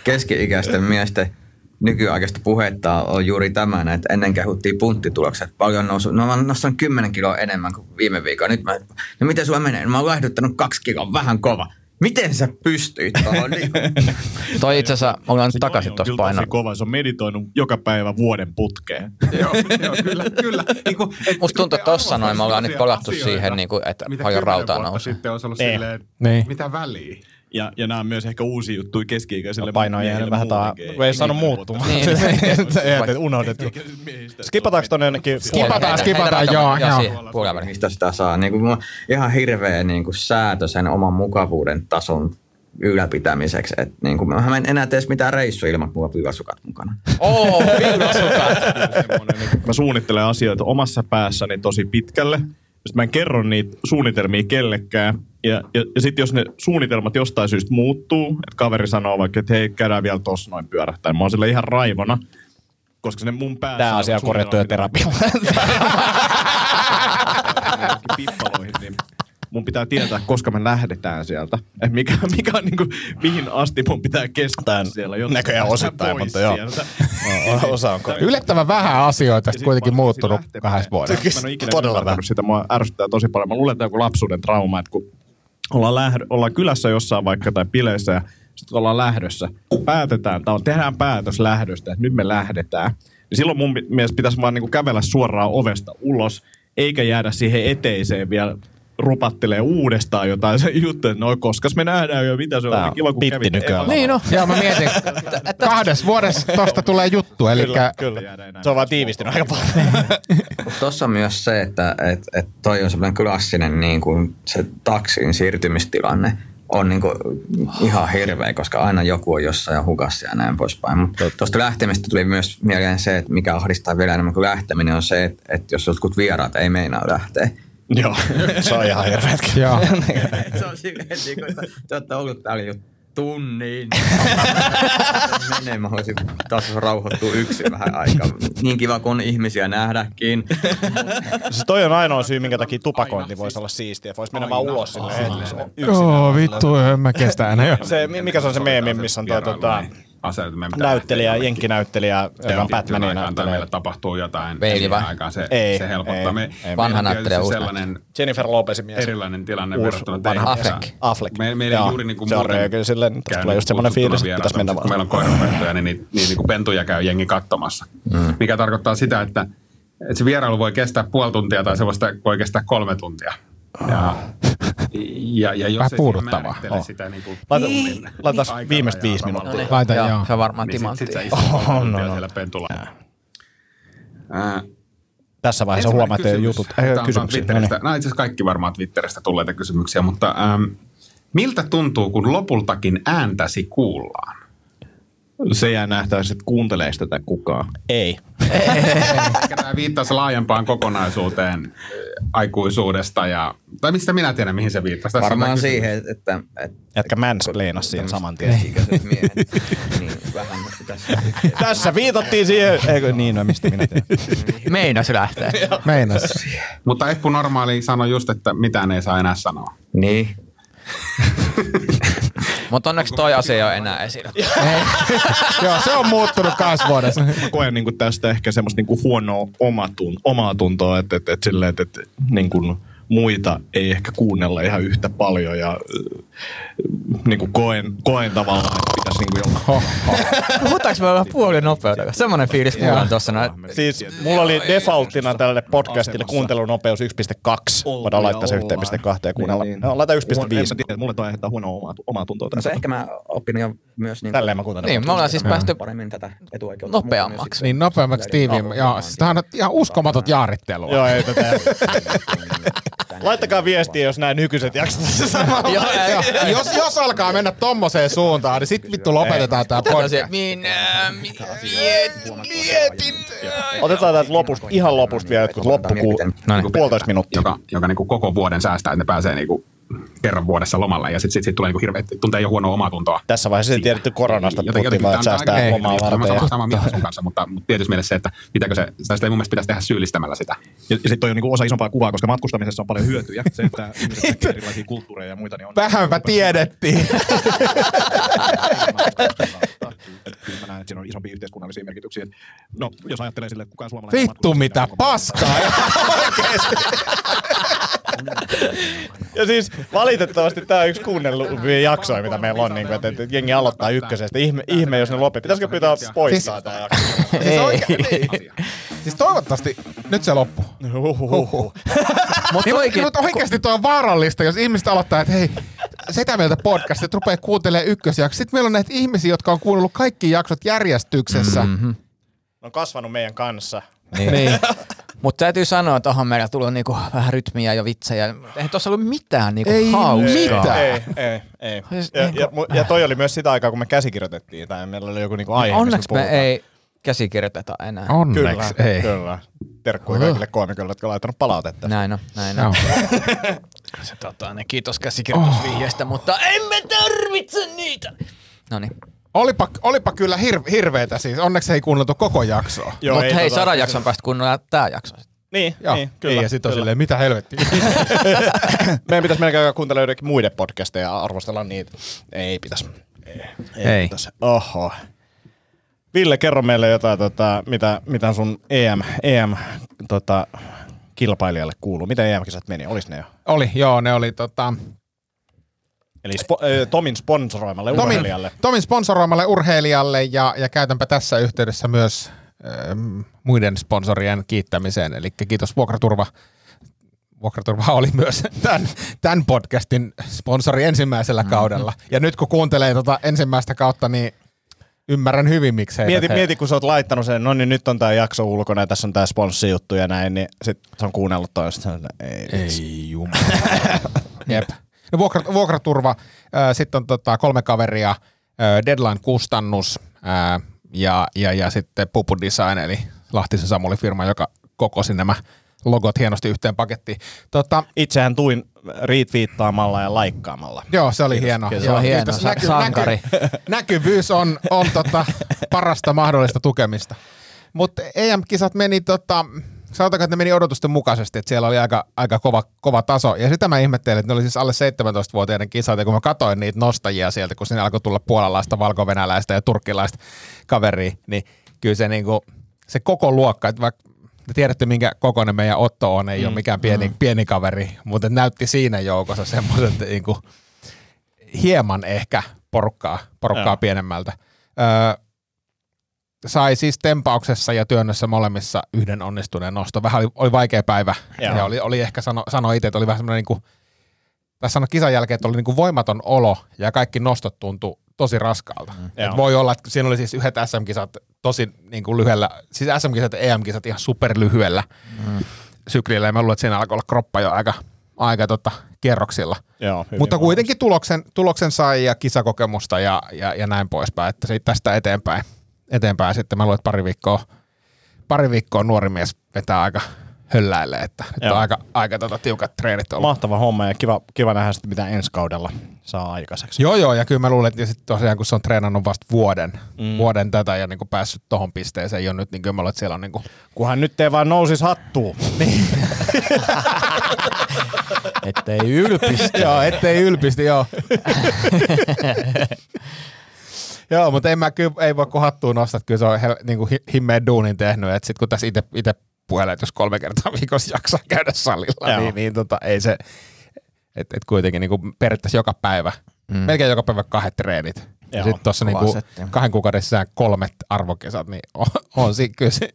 keski-ikäisten miesten nykyaikaista puhetta on juuri tämän, että ennen kehuttiin punttitulokset. Paljon nousu. No mä oon nostanut 10 kiloa enemmän kuin viime viikolla. Nyt mä, no miten sulla menee? No, mä oon laihduttanut kaksi kiloa, vähän kova. Miten sä pystyit tuohon? Niin Toi itse asiassa, ollaan nyt takaisin on tuossa painossa. kova. Se on meditoinut joka päivä vuoden putkeen. joo, joo, kyllä, kyllä. Niin kuin, et, Musta tuntuu, että tossa noin me ollaan nyt palattu siihen, niin kuin, että mitä paljon rautaa nousee. sitten olisi ollut silleen, Niin. mitä väliä? Ja, ja nämä on myös ehkä uusia juttuja keski-ikäisille. Paino ei jäänyt vähän taa, kun ei saanut muuttumaan. Niin. Niin. Unohdettu. Skipataanko tonne jonnekin? Skipataan, skipataan, joo, joo. mistä sitä saa? Niin kuin ihan hirveä niin kuin säätö sen oman mukavuuden tason ylläpitämiseksi. Et niin kuin, mä en enää tee edes mitään reissuja ilman, että mulla on mukana. Oo, villasukat. Mä suunnittelen asioita omassa päässäni tosi pitkälle. Sitten mä en kerro niitä suunnitelmia kellekään. Ja, ja, ja sitten jos ne suunnitelmat jostain syystä muuttuu, että kaveri sanoo vaikka, että hei, käydään vielä tossa noin pyörähtää. Mä oon sille ihan raivona, koska sinne mun päässä... Tää asia on korjattu jo terapialla. pippaloihin, niin mun pitää tietää, koska me lähdetään sieltä. Et mikä, mikä on niinku, mihin asti mun pitää kestää siellä. jotta näköjään osittain, mutta joo. sieltä. O- Osa on Yllättävän vähän asioita sitten kuitenkin muuttunut kahdessa vuodessa. Mä en ole ikinä Todella Todella sitä. Mua ärsyttää tosi paljon. Mä luulen, että joku lapsuuden trauma, että kun ollaan, lähdö, ollaan kylässä jossain vaikka tai bileissä ja sitten ollaan lähdössä. Päätetään, tai tehdään päätös lähdöstä, että nyt me lähdetään. Niin silloin mun mielestä pitäisi vaan niinku kävellä suoraan ovesta ulos, eikä jäädä siihen eteiseen vielä rupattelee uudestaan jotain se juttu, että no koskas me nähdään jo, mitä se Tää on. Kiva, kun pitti kävit nykyään. Niin no. Joo, mä mietin. Kahdessa vuodessa tosta tulee juttu, eli Kyllä, kyllä. Se on vaan tiivistynyt aika paljon. Tuossa on myös se, että et, et toi on semmoinen klassinen niin kuin se taksin siirtymistilanne on niin kuin ihan hirveä, koska aina joku on jossain hukassa ja näin poispäin. Mutta tuosta lähtemistä tuli myös mieleen se, että mikä ahdistaa vielä enemmän kuin lähteminen on se, että, että jos jotkut vieraat ei meinaa lähteä. Joo, se on ihan hirveätkin. Joo. se on silleen, niin kuin, että te olette ollut täällä jo tunnin. Menee, mä voisin taas rauhoittua yksin vähän aikaa. Niin kiva, kun on ihmisiä nähdäkin. Se toi on ainoa syy, minkä takia tupakointi voisi olla siistiä. Voisi mennä vaan ulos sille hetkessä. Joo, vittu, en mä kestä enää. Se, mi- mikä se on se meemi, missä on toi tota, Pitää näyttelijä, jenkkinäyttelijä, joka on Batmanin näyttelijä. meillä tapahtuu jotain. Veili vai? Aikaan se, Ei, se helpottaa. ei, me, ei. Vanha näyttelijä, uusi sellainen Jennifer Lopezin mies. erilainen tilanne Uusi verrattuna vanha teihin. Affleck. Affleck. Me, meillä Joo, juuri niin kuin se on röö, kyllä silleen, tästä tulee just semmoinen fiilis, että pitäisi mennä Kun meillä on koirapentuja, niin niitä niin kuin pentuja käy jengi katsomassa. Mm. Mikä tarkoittaa sitä, että, että se vierailu voi kestää puoli tuntia tai se voi kestää kolme tuntia. Ja, ja, ja jos Vähän puuduttavaa. Oh. sitä niin kuin Laita, tunnin laitaas aikana viimeistä ja viisi minuuttia. Laita Joo, joo. se on varmaan Niin sit, timantti. sit kolme Oh, no, no. siellä pentulla. Ää, Tässä vaiheessa Ensimmäinen huomaa, että kysymys. jutut, Tämä äh, on kysymyksiä. No niin. On itse asiassa kaikki varmaan Twitteristä tulleita kysymyksiä, mutta ähm, miltä tuntuu, kun lopultakin ääntäsi kuullaan? Se jää nähtävästi, että kuuntelee tätä kukaan. Ei. Ehkä tämä viittaisi laajempaan kokonaisuuteen äh, aikuisuudesta ja, tai mistä minä tiedän, mihin se viittasi. Tässä Varmaan siihen, että, että Jätkä mansplainas siinä saman tien. miehet, niin vähän pitäisi Tässä viitattiin siihen. Eikö niin, no mistä minä tiedän. Meinas lähtee. Meinas. Mutta Eppu Normaali sanoi just, että mitään ei saa enää sanoa. Niin. Mutta onneksi toi asia ei ole enää esillä. Joo, se on muuttunut kahdessa vuodessa. Mä koen niin tästä ehkä semmoista niin huonoa omatun, omaa tuntoa, että, että, että, silleen, että, että niin kuin muita ei ehkä kuunnella ihan yhtä paljon ja äh, niin kuin koen, koen tavallaan, että pitäisi niin kuin Puhutaanko me vähän puoli nopeudella? Semmoinen fiilis mulla on tossa. noin. Siis mulla oli defaulttina tälle podcastille kuuntelunopeus 1.2. Voidaan laittaa se 1.2 ja kuunnella. No, laita 1.5. Mulle toi aiheuttaa huonoa omaa, omaa tuntoa No se ehkä mä opin jo myös niin Tälleen mä kuuntelen. Niin, me ollaan siis päästy paremmin tätä etuoikeutta. nopeammaksi. Niin nopeammaksi tiiviimmin. Joo, siis tää on ihan uskomaton jaarittelua. Joo, ei tätä. Laittakaa viestiä, jos nämä nykyiset jaksot tässä samalla. Jos, jos alkaa mennä tommoseen suuntaan, niin sit vittu lopetetaan tää podcast. minä mietin. Otetaan täältä lopusta, ihan lopusta vielä jotkut loppuku... Niin. Puolitoista minuuttia. Joka, joka niin kuin koko vuoden säästää, että ne pääsee niin kuin kerran vuodessa lomalle ja sitten sit, sit tulee niin hirveä, tuntee jo huonoa omaa tuntoa. Tässä vaiheessa ei tiedetty koronasta, Joten- puhuttiin jotenkin vaan, että säästää lomaa Mä varten. olen Ja, samaa- samaa mieltä sun kanssa, mutta, mutta tietysti mielessä se, että pitääkö se, sitä ei mun mielestä pitäisi tehdä syyllistämällä sitä. ja sitten toi on niinku osa isompaa kuvaa, koska matkustamisessa on paljon hyötyjä. Se, että erilaisia kulttuureja ja muita, niin on... Vähänpä tiedettiin. Kyllä mä näen, että siinä on isompia yhteiskunnallisia merkityksiä. No, jos ajattelee sille, että kukaan suomalainen... Vittu mitä paskaa. Ja siis valitettavasti tämä on yksi kuunnelluvia jaksoja, mitä meillä on, niin kuin, että, että jengi aloittaa ykkösestä. Ihme, ihme jos ne lopee. Pitäisikö pyytää poistaa Siis- tämä jakso? Siis, oikein, siis toivottavasti nyt se loppuu. Huhhuh. Mutta Niin, toikin, mutta oikeasti tuo on vaarallista, jos ihmiset aloittaa, että hei, sitä mieltä podcastit rupeaa kuuntelemaan ykkösjakso. Sitten meillä on näitä ihmisiä, jotka on kuunnellut kaikki jaksot järjestyksessä. Mm-hmm. on kasvanut meidän kanssa. Niin. Mutta täytyy sanoa, että onhan meillä tullut niinku vähän rytmiä ja vitsejä. Eihän tuossa ollut mitään niinku Ei hauskaa. mitään. Ei, ei, ei. Siis Ja, niinku- ja, ja toi oli myös sitä aikaa, kun me käsikirjoitettiin, tai meillä oli joku niinku aihe. Onneksi me puhutaan. ei käsikirjoiteta enää. Onneksi Kyllä, ei. kyllä. Terkkuja kaikille koomikoille, jotka on laittanut palautetta. Näin on, näin Joo. on. Se tota, ne kiitos käsikirjoitusvihjeestä, mutta emme tarvitse niitä. No niin. Olipa, olipa kyllä hir, hirveetä siis. Onneksi ei kuunneltu koko jaksoa. Joo, Mutta ei hei, tota- sadan jakson päästä kunnolla tää jakso. Niin, Joo, niin, kyllä. Niin, ja sitten on silleen, mitä helvettiä. Meidän pitäisi melkein kuuntelemaan joidenkin muiden podcasteja ja arvostella niitä. Ei pitäisi. Ei. Ei. Pitäisi. Oho. Ville, kerro meille jotain, tota, mitä, mitä sun EM, EM tota, kilpailijalle kuuluu. Miten EM-kisat meni? Olis ne jo? oli, joo, ne oli tota, Eli spo, äh, Tomin sponsoroimalle Tomin, urheilijalle. Tomin sponsoroimalle urheilijalle ja, ja käytänpä tässä yhteydessä myös ähm, muiden sponsorien kiittämiseen. Eli kiitos Vuokraturva. Vuokraturva oli myös tämän, tämän podcastin sponsori ensimmäisellä kaudella. Ja nyt kun kuuntelee tota ensimmäistä kautta, niin ymmärrän hyvin, miksei. Mieti, he- mieti, kun sä oot laittanut sen, no niin nyt on tää jakso ulkona ja tässä on tää sponssijuttu ja näin, niin sit se on kuunnellut toista. Ei. Ei jumala. Jep. No, vuokra, vuokraturva, äh, sitten on tota, kolme kaveria, äh, Deadline-kustannus äh, ja, ja, ja sitten Pupu Design, eli Lahtisen Samuli firma, joka kokosi nämä logot hienosti yhteen pakettiin. Tota, Itsehän tuin retweettaamalla ja laikkaamalla. joo, se oli hieno. Se Joo, on hieno, kiitos. sa- sankari. näkyvyys on, on tota, parasta mahdollista tukemista. Mutta EM-kisat meni, tota, sanotaanko, että ne meni odotusten mukaisesti, että siellä oli aika, aika kova, kova taso. Ja sitä mä ihmettelin, että ne oli siis alle 17-vuotiaiden kisat, ja kun mä katsoin niitä nostajia sieltä, kun sinne alkoi tulla puolalaista, valkovenäläistä ja turkkilaista kaveria, niin kyllä se, niinku, se koko luokka, että vaikka te tiedätte, minkä kokoinen meidän Otto on, ei mm, ole mikään pieni, mm. pieni kaveri, mutta näytti siinä joukossa semmoiset niinku, hieman ehkä porukkaa, porukkaa Joo. pienemmältä. Öö, sai siis tempauksessa ja työnnössä molemmissa yhden onnistuneen noston. Vähän oli, oli vaikea päivä Joo. ja oli, oli ehkä sano, sano itse, että oli vähän semmoinen niin kuin, tai sano kisan jälkeen, että oli niin kuin voimaton olo ja kaikki nostot tuntui tosi raskaalta. Mm. Joo. voi olla, että siinä oli siis yhdet SM-kisat tosi niin kuin lyhyellä, siis SM-kisat ja EM-kisat ihan superlyhyellä mm. syklillä ja mä luulen, että siinä alkoi olla kroppa jo aika, aika tota, kierroksilla. Joo, Mutta kuitenkin tuloksen, tuloksen sai ja kisakokemusta ja, ja, ja näin poispäin, että siitä tästä eteenpäin, eteenpäin sitten mä luulen, että pari viikkoa, pari viikkoa nuori mies vetää aika hölläilee, että nyt Joo. on aika, aika tota, tiukat treenit ollut. Mahtava homma ja kiva, kiva nähdä sitten, mitä ensi kaudella saa aikaiseksi. Joo, joo, ja kyllä mä luulen, että sitten tosiaan kun se on treenannut vasta vuoden, mm. vuoden tätä ja niin kuin päässyt tohon pisteeseen jo nyt, niin kyllä mä luulen, että siellä on niin kuin, Kunhan nyt ei vaan nousis hattuun. Ettei ylpistä. joo, ettei ylpisti, joo. joo, mutta en mä kyllä, ei voi kun hattuun nostaa, että kyllä se on hel, niin kuin hi- himmeen duunin tehnyt, että sitten kun tässä itse, puhelee, jos kolme kertaa viikossa jaksaa käydä salilla, Joo. niin, niin tota, ei se, että et kuitenkin niin kuin periaatteessa joka päivä, mm. melkein joka päivä kahdet treenit. Ja Joo, sitten tuossa niin setti. kahden kuukauden sisään kolmet arvokesat, niin on, on si, kyllä se,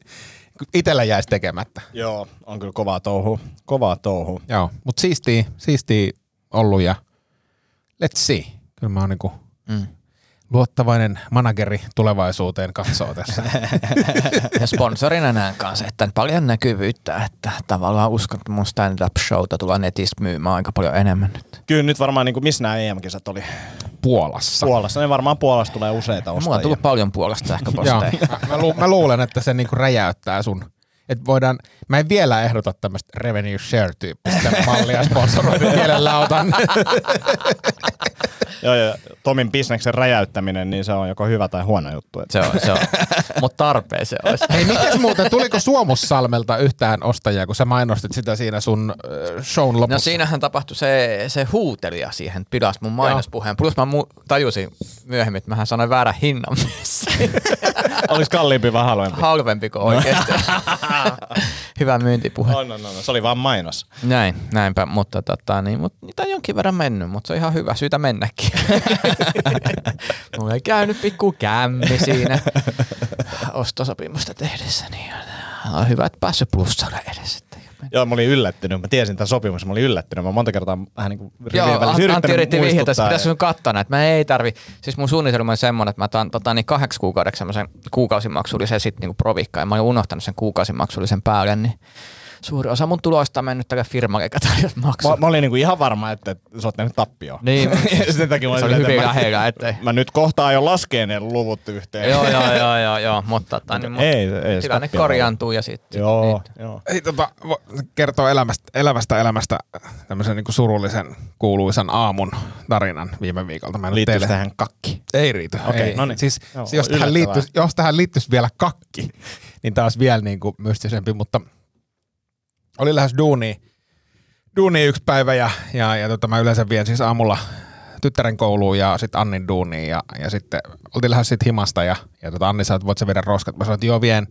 itsellä jäisi tekemättä. Joo, on kyllä kovaa touhua. Kovaa touhua. Joo, mutta siistiä, siistiä ollut ja let's see. Kyllä mä oon niinku Mm. Luottavainen manageri tulevaisuuteen katsoo tässä. Ja sponsorina näen kanssa, että paljon näkyvyyttä, että tavallaan uskon, että mun stand-up-showta tulee netistä myymään aika paljon enemmän nyt. Kyllä nyt varmaan, niin kuin, missä nämä EM-kisat oli? Puolassa. Puolassa. Ne varmaan Puolassa tulee useita Mulla on ostajia. tullut paljon puolesta Joo, sähköposteja. mä, mä, lu, mä, luulen, että se niinku räjäyttää sun. Et voidaan, mä en vielä ehdota tämmöistä revenue share-tyyppistä mallia sponsoroida. Mielellään otan. Joo, ja Tomin bisneksen räjäyttäminen, niin se on joko hyvä tai huono juttu. Et Se on, se on. Mutta tarpeen se olisi. Hei, mites muuten, tuliko Suomussalmelta yhtään ostajia, kun sä mainostit sitä siinä sun äh, shown lopussa? No siinähän tapahtui se, se huutelija siihen, että pidas mun mainospuheen. Plus mä mu- tajusin myöhemmin, että mähän sanoin väärän hinnan messiin. Olis kalliimpi vai halvempi? Halvempi kuin oikeasti. Hyvä myyntipuhe. No, no, no, no, se oli vaan mainos. Näin, näinpä, mutta tota, niin, mut, niitä on jonkin verran mennyt, mutta se on ihan hyvä syytä mennäkin. Mulla ei käynyt pikku kämmi siinä ostosopimusta tehdessä, niin on hyvä, että päässyt plussalle edes. Joo, mä olin yllättynyt. Mä tiesin tämän sopimuksen, mä olin yllättynyt. Mä monta kertaa vähän niin kuin Joo, Antti yritti vihjata, että pitäisi sun katsoa että mä ei tarvi. Siis mun suunnitelma on semmoinen, että mä otan tota, niin kahdeksi kuukaudeksi semmoisen kuukausimaksullisen sitten niin provikkaan. Ja mä olin unohtanut sen kuukausimaksullisen päälle, niin suuri osa mun tuloista on mennyt tälle firmalle, joka tarjosi maksua. Mä, mä olin niinku ihan varma, että, että sä oot tehnyt tappioon. Niin, Sen takia mä se oli hyvin että mä- lähellä, ettei. Mä nyt kohtaan jo laskee ne luvut yhteen. joo, joo, joo, joo, joo, mutta tota, niin, mut Ei, ei se tilanne tappio korjaantuu ja sitten. Joo, Niin, joo. Ei, tota, kertoo elämästä, elävästä elämästä tämmöisen niin surullisen kuuluisan aamun tarinan viime viikolta. Mä Liittyykö teille- tähän kakki? Ei riity. Okei, ei. no niin. Siis, Joo, jos, tähän liittyisi, jos tähän liittyisi vielä kakki, niin taas vielä niin kuin mystisempi, mutta oli lähes duuni, duuni yksi päivä ja, ja, ja tota, mä yleensä vien siis aamulla tyttären kouluun ja sitten Annin duuniin ja, ja sitten oltiin lähes sit himasta ja, ja tota Anni sanoi, että voit sä viedä roskat. Mä sanoin, että joo vien,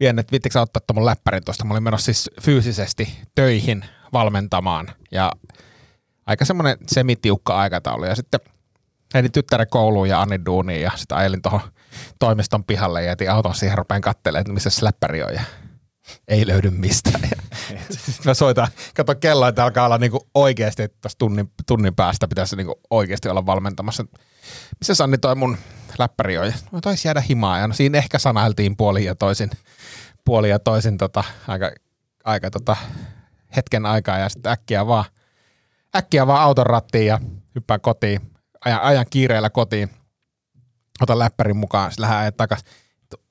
vien että vittikö sä ottaa tuon läppärin tuosta. Mä olin menossa siis fyysisesti töihin valmentamaan ja aika semmoinen semitiukka aikataulu ja sitten ehdin tyttären kouluun ja Annin duuniin ja sitten ajelin tuohon toimiston pihalle ja jätin auton siihen rupeen katselemaan, että missä se läppäri on ja ei löydy mistään. Sitten mä soitan, kato kello, että alkaa olla niinku oikeasti, että tässä tunnin, tunnin päästä pitäisi niinku oikeasti olla valmentamassa. Missä Sanni toi mun läppäri on? Mä taisi jäädä himaan ja no siinä ehkä sanailtiin puoli ja toisin, puoli ja toisin tota, aika, aika tota, hetken aikaa ja sitten äkkiä vaan, äkkiä vaan auton rattiin ja hyppään kotiin, ajan, ajan kiireellä kotiin, otan läppärin mukaan, sitten lähden takaisin.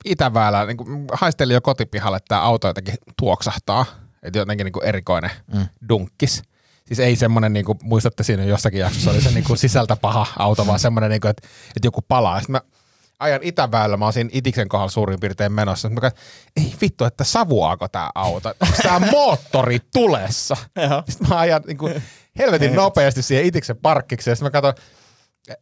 Itäväällä niin kuin, haistelin jo kotipihalle, että tämä auto jotenkin tuoksahtaa, että jotenkin niin kuin erikoinen mm. dunkkis. Siis ei semmoinen, niin kuin muistatte siinä jossakin jaksossa, oli se niin kuin sisältä paha auto, vaan semmoinen, niin kuin, että, että joku palaa. Sitten mä ajan Itäväyllä, mä oon siinä Itiksen kohdalla suurin piirtein menossa. Sitten mä katsoin, ei vittu, että savuaako tämä auto? Onko tämä moottori tulessa? Sitten mä ajan niin kuin, helvetin nopeasti siihen Itiksen parkkikseen. Sitten mä katsoin,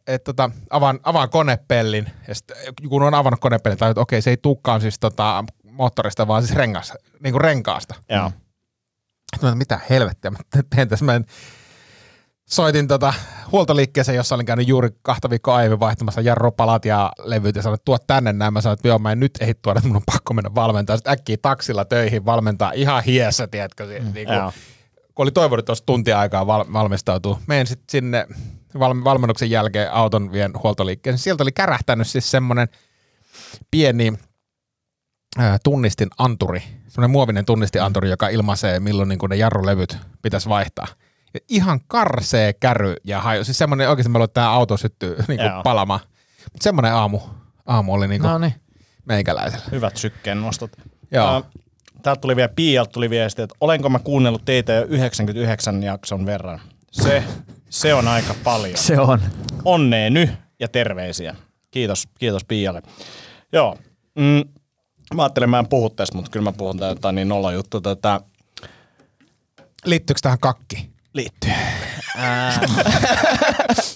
että tota, avaan, avaan konepellin, ja sit, kun on avannut konepellin, tai että okei, se ei tulekaan siis tota, moottorista, vaan siis rengas, niin kuin renkaasta. Joo. Sitten mä, mitä helvettiä, mä teen tässä, mä soitin tota huoltoliikkeeseen, jossa olin käynyt juuri kahta viikkoa aiemmin vaihtamassa jarrupalat ja levyt ja sanoin, että tuo tänne näin. Mä sanoin, että joo, mä en nyt ehdi tuoda, että mun on pakko mennä valmentaa. Sitten äkkiä taksilla töihin valmentaa ihan hiessä, tiedätkö, mm, niin kuin, kun oli toivonut, että olisi tuntia aikaa val- valmistautua. Menen sitten sinne valmennuksen jälkeen auton vien huoltoliikkeeseen. Sieltä oli kärähtänyt siis semmoinen pieni tunnistin anturi, semmoinen muovinen tunnistin anturi, joka ilmaisee, milloin niin ne jarrulevyt pitäisi vaihtaa. Ja ihan karsee käry ja haju. Siis semmoinen oikeasti, mä luulen, että tämä auto syttyy niin kuin palamaan. Mutta semmoinen aamu, aamu oli niin kuin No niin. meikäläisellä. Hyvät sykkeen nostot. Joo. Ää, Täältä tuli vielä Pialta tuli viesti, että olenko mä kuunnellut teitä jo 99 jakson verran. Se, se on aika paljon. Se on. Onnea nyt ja terveisiä. Kiitos, kiitos Pialle. Joo. Mm, mä ajattelin, mä en puhu tästä, mutta kyllä mä puhun tää jotain niin nolla juttu. Tätä Liittyykö tähän kakki? liittyy.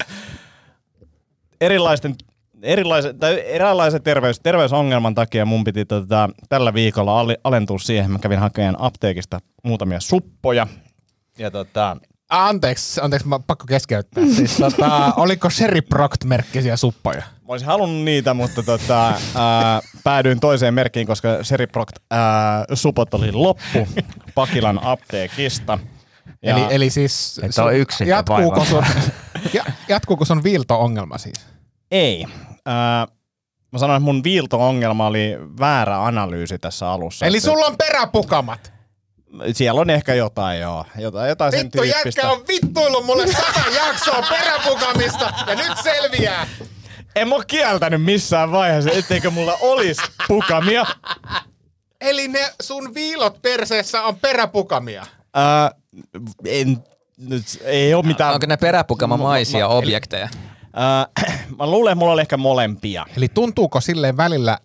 erilaisten erilaisen, tai eräänlaisen terveys, terveysongelman takia mun piti tota, tällä viikolla alentua siihen. Mä kävin hakemaan apteekista muutamia suppoja. Ja tota, Anteeksi, anteeksi, mä pakko keskeyttää. Siis, tota, oliko Sherry Proct-merkkisiä suppoja? Mä olisin halunnut niitä, mutta tota, ää, päädyin toiseen merkkiin, koska Seriproct ää, supot oli loppu Pakilan apteekista. Ja, Eli, eli siis... Että on yksin jatkuuko sun, ja, jatkuuko sun viilto-ongelma siis? Ei. Ää, mä sanoin, että mun viilto-ongelma oli väärä analyysi tässä alussa. Eli sulla on peräpukamat. Siellä on ehkä jotain, joo. Jotain, jotain sen Vittu, tyyppistä. jätkä on vittuillut mulle sata jaksoa peräpukamista ja nyt selviää. En mä oo kieltänyt missään vaiheessa, etteikö mulla olisi pukamia. Eli ne sun viilot perseessä on peräpukamia. Ää, en, nyt ei ole mitään. Onko ne peräpukamamaisia objekteja? Ää, mä luulen, että mulla oli ehkä molempia. Eli tuntuuko silleen välillä,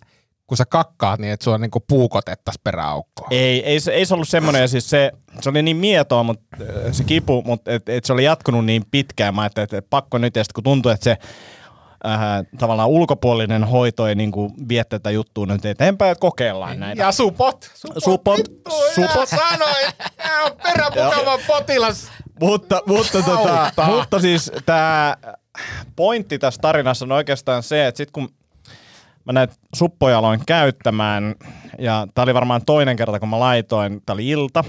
kun sä kakkaat niin, että sua niinku puukotettas peräaukkoon? Ei, ei, se, ei se ollut semmoinen, ja siis se, se oli niin mietoa, mutta äh, se kipu, mutta et, et se oli jatkunut niin pitkään, mä ajattelin, että pakko nyt, ja sitten kun tuntui, että se äh, tavallaan ulkopuolinen hoito ei niinku vie tätä juttua nyt eteenpäin, että kokeillaan näitä. Ja supot. Supot. Supot. Vittu, Supot. Sanoin. On potilas. Mutta, mutta, tota, mutta siis tämä pointti tässä tarinassa on oikeastaan se, että sitten kun mä näitä suppoja aloin käyttämään, ja tää oli varmaan toinen kerta, kun mä laitoin, tää oli ilta,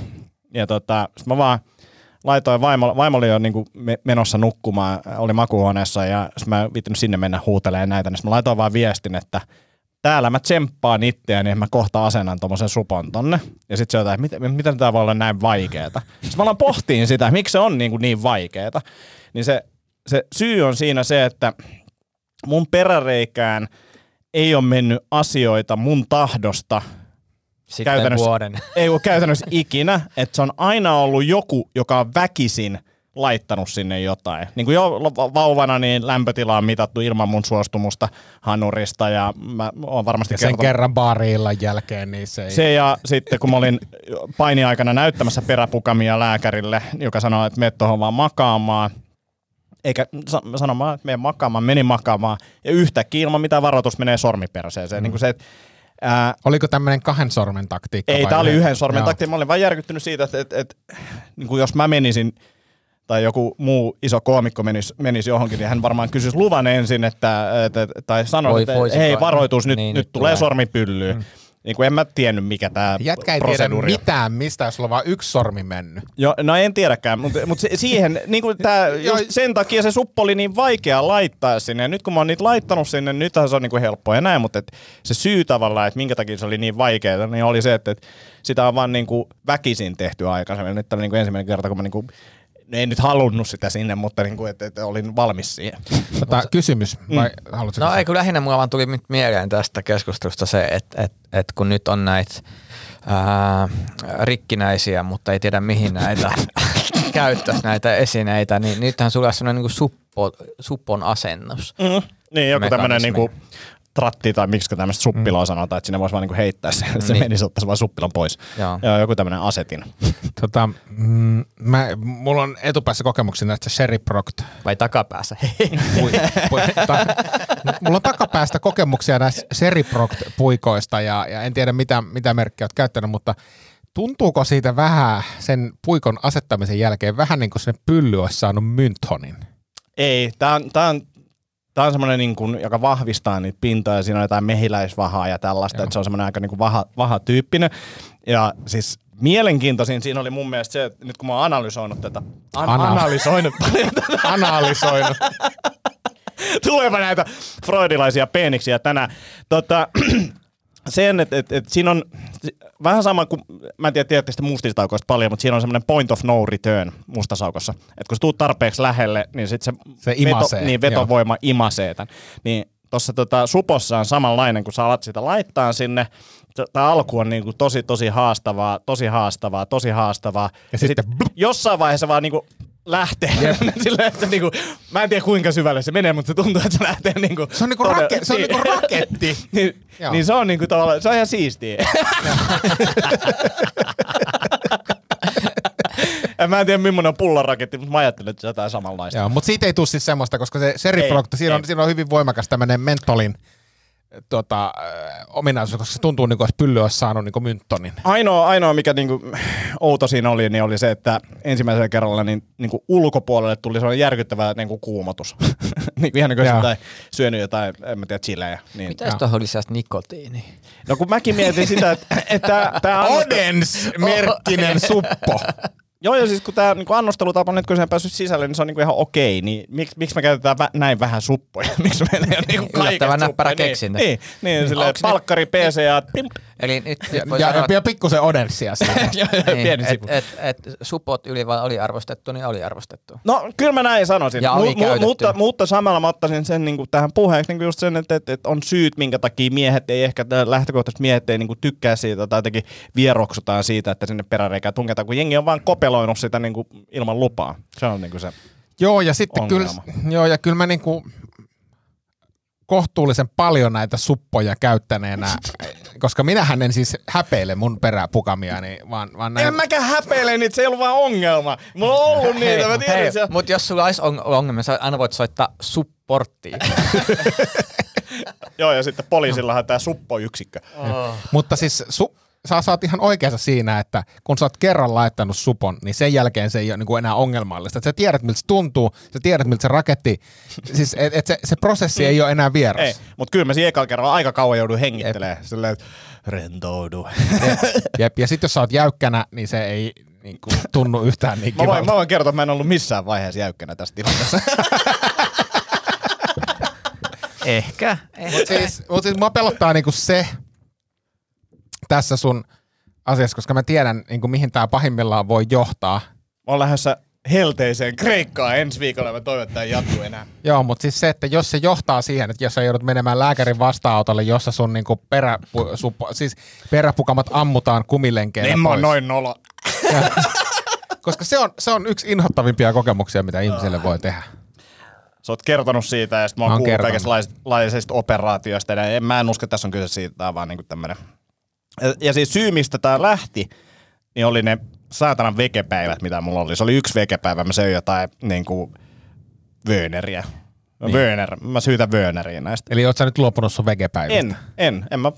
ja tota, sit mä vaan laitoin, vaimo, vaimo oli jo niinku me- menossa nukkumaan, oli makuuhuoneessa, ja sit mä en viittinyt sinne mennä huutelemaan näitä, niin mä laitoin vaan viestin, että täällä mä tsemppaan itseäni, niin mä kohta asennan tommosen supon tonne. Ja sit se on, että miten, miten tää voi olla näin vaikeeta. Sitten mä alan pohtiin sitä, että miksi se on niin, niin vaikeeta. Niin se, se syy on siinä se, että mun peräreikään ei ole mennyt asioita mun tahdosta Sitten Käytännössä- vuoden. ei ole käytännössä ikinä, että se on aina ollut joku, joka on väkisin laittanut sinne jotain. Niin kuin jo va- vauvana niin lämpötila on mitattu ilman mun suostumusta hanurista ja mä oon varmasti Ja sen kertonut- kerran baariillan jälkeen, niin se ei... se ja sitten kun mä olin painiaikana näyttämässä peräpukamia lääkärille, joka sanoi, että meet tuohon vaan makaamaan, eikä sa- sanomaan, että menen makaamaan, menin makaamaan, ja yhtäkkiä ilman mitään varoitus menee sormiperseeseen. Mm. Niin kuin se, että, ää, Oliko tämmöinen kahden sormen taktiikka? ei, tämä oli yhden sormen Joo. taktiikka. Mä olin vaan järkyttynyt siitä, että, että, että niin kuin jos mä menisin tai joku muu iso koomikko menisi, menisi johonkin, niin hän varmaan kysyisi luvan ensin, että, että tai sanoi, Voi- että hei varoitus, nyt, niin, nyt, nyt tulee tulee. sormipyllyyn. Mm. Niin kuin en mä tiennyt, mikä tämä Jätkä ei tiedä proseduuri on. mitään mistä, jos sulla on vaan yksi sormi mennyt. Jo, no en tiedäkään, mutta mut siihen, niin kuin tää, just sen takia se suppo oli niin vaikea laittaa sinne. Ja nyt kun mä oon niitä laittanut sinne, nythän se on niin kuin helppoa ja näin, mutta et se syy tavallaan, että minkä takia se oli niin vaikeaa, niin oli se, että, että sitä on vaan niin kuin väkisin tehty aikaisemmin. Nyt oli niin kuin ensimmäinen kerta, kun mä niin kuin, no en nyt halunnut sitä sinne, mutta niin kuin, että, että olin valmis siihen. Tota, kysymys, vai mm. haluatko No kysyä? ei, kun lähinnä mulla vaan tuli nyt mieleen tästä keskustelusta se, että et, et kun nyt on näitä ää, rikkinäisiä, mutta ei tiedä mihin näitä käyttäisi näitä esineitä, niin nythän sulla on sellainen niin suppo, suppon asennus. Mm. Niin, joku tämmöinen Mekanismi. niinku tratti tai miksi tämmöistä suppiloa mm. sanotaan, että sinne voisi vaan niinku heittää se, se Niin. menisi, ottaisi vaan suppilan pois. Joo. Joo, joku tämmöinen asetin. Tota, mm, mä, mulla on etupäässä kokemuksia näistä Sherry Proct. Vai takapäässä? Pui, pui, ta, mulla on takapäästä kokemuksia näistä Sherry Proct puikoista ja, ja en tiedä mitä, mitä merkkiä olet käyttänyt, mutta tuntuuko siitä vähän sen puikon asettamisen jälkeen vähän niin kuin se pylly olisi saanut mynthonin? Ei, tää on, tää on, tää on semmoinen, niin kuin, joka vahvistaa niitä pintoja. Siinä on jotain mehiläisvahaa ja tällaista, Joo. että se on semmoinen aika niin kuin vaha, vaha tyyppinen. Ja siis mielenkiintoisin siinä oli mun mielestä se, että nyt kun mä oon analysoinut tätä, an- Ana- analysoinut paljon tätä, Analysoinut. tuleepa näitä freudilaisia peeniksiä tänään. Tota, sen, että et, et siinä on vähän sama kuin, mä en tiedä, tiedätte sitä mustisaukoista paljon, mutta siinä on semmoinen point of no return mustasaukossa. Että kun sä tuut tarpeeksi lähelle, niin sitten se, Se imasee, veto, niin vetovoima imasee tämän. Niin tuossa tota, supossa on samanlainen, kun sä alat sitä laittaa sinne. Tämä alku on niinku tosi, tosi haastavaa, tosi haastavaa, tosi haastavaa. Ja sitten sit jossain vaiheessa vaan niinku lähtee. Silleen, että niinku, mä en tiedä kuinka syvälle se menee, mutta se tuntuu, että se lähtee niinku... Se on niinku, rake, se on niinku raketti. niin, Joo. niin se on niinku tavallaan, se on ihan siistiä. Ja mä en tiedä, millainen on pullaraketti, mutta mä ajattelin, että se on jotain samanlaista. Joo, mutta siitä ei tule siis semmoista, koska se Proct, siinä on, siinä on hyvin voimakas tämmöinen mentolin tota, äh, ominaisuus, koska se tuntuu niin kuin, että pylly olisi saanut niin kuin mynttonin. Ainoa, ainoa mikä niinku outo siinä oli, niin oli se, että ensimmäisellä kerralla niin, niinku ulkopuolelle tuli sellainen järkyttävä niinku kuumotus. niin ihan niin kuin jotain, syönyt jotain, en mä tiedä, chilejä. Niin. Mitä jos tuohon lisäisi nikotiini? No kun mäkin mietin sitä, että, että tämä Odens-merkkinen suppo. Joo, ja siis kun tämä niin annostelutapa, nyt kun se on päässyt sisälle, niin se on niin ihan okei. Niin miksi, miksi me käytetään vä- näin vähän suppoja? miksi meillä ei ole niin Yllättävän näppärä keksintö. Niin, niin, niin silleen, Onks ne- palkkari, PC ja pimp. Eli nyt Ja, voi ja, sanoa, ja pikkusen siitä. Ja- ja niin, pieni et, sivu. et, et, supot yli vai aliarvostettu, niin aliarvostettu. No kyllä mä näin sanoisin, Ja mu- alikäytetty. mutta, mutta samalla mä ottaisin sen niin kuin tähän puheeksi niin kuin just sen, että, että, että, on syyt, minkä takia miehet ei ehkä, lähtökohtaisesti miehet ei niin kuin tykkää siitä tai jotenkin vieroksutaan siitä, että sinne peräreikään tunketaan, kun jengi on vaan kopeloinut sitä niin kuin ilman lupaa. Se on niin kuin se. Joo, ja sitten kyllä, joo, ja kyllä mä niinku kohtuullisen paljon näitä suppoja käyttäneenä, koska minähän en siis häpeile mun peräpukamiani, vaan, vaan näin, En mäkään häpeile niitä, se ei ollut vaan ongelma. Mulla on ollut niitä, mä tiedän hei, se. mutta jos sulla olisi on- ongelmia, sä aina voit soittaa supporttiin. Joo, ja sitten poliisillahan tämä suppoyksikkö. mutta siis su, sä saat ihan oikeassa siinä, että kun sä oot kerran laittanut supon, niin sen jälkeen se ei ole niinku enää ongelmallista. Et sä tiedät, miltä se tuntuu, sä tiedät, miltä se raketti, siis et, et se, se prosessi ei ole enää vieras. Ei, mutta kyllä mä siinä ekalla kerralla aika kauan joudun hengittelemään. Silleen, että rentoudu. Jep, ja sitten jos sä oot jäykkänä, niin se ei niinku, tunnu yhtään niin Mä voin, mä voin kertoa, että mä en ollut missään vaiheessa jäykkänä tässä tilanteessa. Ehkä. Mutta siis, mut siis mua pelottaa niinku se tässä sun asiassa, koska mä tiedän, niinku, mihin tämä pahimmillaan voi johtaa. Mä oon lähdössä helteiseen Kreikkaan ensi viikolla ja mä toivon, että tämä ei jatku enää. Joo, mutta siis se, että jos se johtaa siihen, että jos sä joudut menemään lääkärin vastaanotolle, jossa sun niinku peräpu, supo, siis peräpukamat ammutaan kumilenkeillä En mä oon noin nolo. Koska se on, se on yksi inhottavimpia kokemuksia, mitä ihmiselle voi tehdä. Sä oot kertonut siitä ja sit mä Mä oon oon kuullut kaikenlaisista operaatioista. Ja en, mä en usko, että tässä on kyse siitä, on vaan niinku tämmönen. Ja, ja siis syy, mistä tää lähti, niin oli ne saatanan vekepäivät, mitä mulla oli. Se oli yksi vekepäivä, mä söin jotain niinku vööneriä. Niin. Vööner, mä syytän vööneriä näistä. Eli oot sä nyt luopunut sun vegepäivistä? En, en, en mä,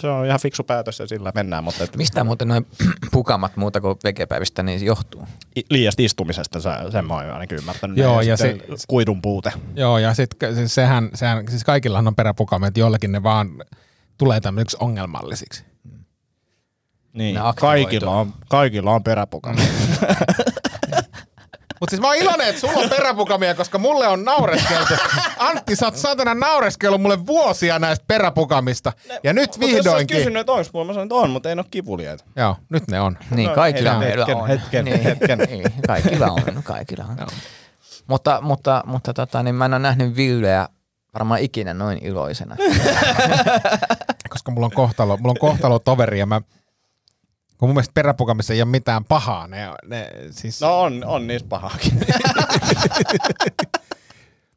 se on ihan fiksu päätös ja sillä mennään, mutta et, Mistä muuten noin pukamat muuta kuin vegepäivistä niin johtuu? i- liiasta istumisesta se, sen mä oon ainakin ymmärtänyt. Joo, ja sitten kuidun puute. Joo, ja sitten sehän, sehän, siis kaikillahan on peräpukamet, joillakin ne vaan tulee tämmöisiksi ongelmallisiksi. Niin, Ne kaikilla on, kaikilla on peräpukana. Mutta siis mä oon iloinen, että sulla on peräpukamia, koska mulle on naureskeltu. Antti, sä oot saatana naureskellut mulle vuosia näistä peräpukamista. Ja nyt Mutta jos sä vihdoinkin. kysynyt, että onko mulla, mä sanoin, että on, mutta ei ole kivuliaita. Joo, nyt ne on. Niin, No, kaikilla meillä hetken, on. hetken, niin, hetken. Niin, kaikilla on, kaikilla on. Mutta, mutta, mutta tota, niin mä en ole nähnyt Villeä varmaan ikinä noin iloisena. Koska mulla on kohtalo, mulla on kohtalo toveri ja mä, kun mun mielestä peräpukamissa ei ole mitään pahaa. Ne, ne siis, no. On, on niissä pahaakin.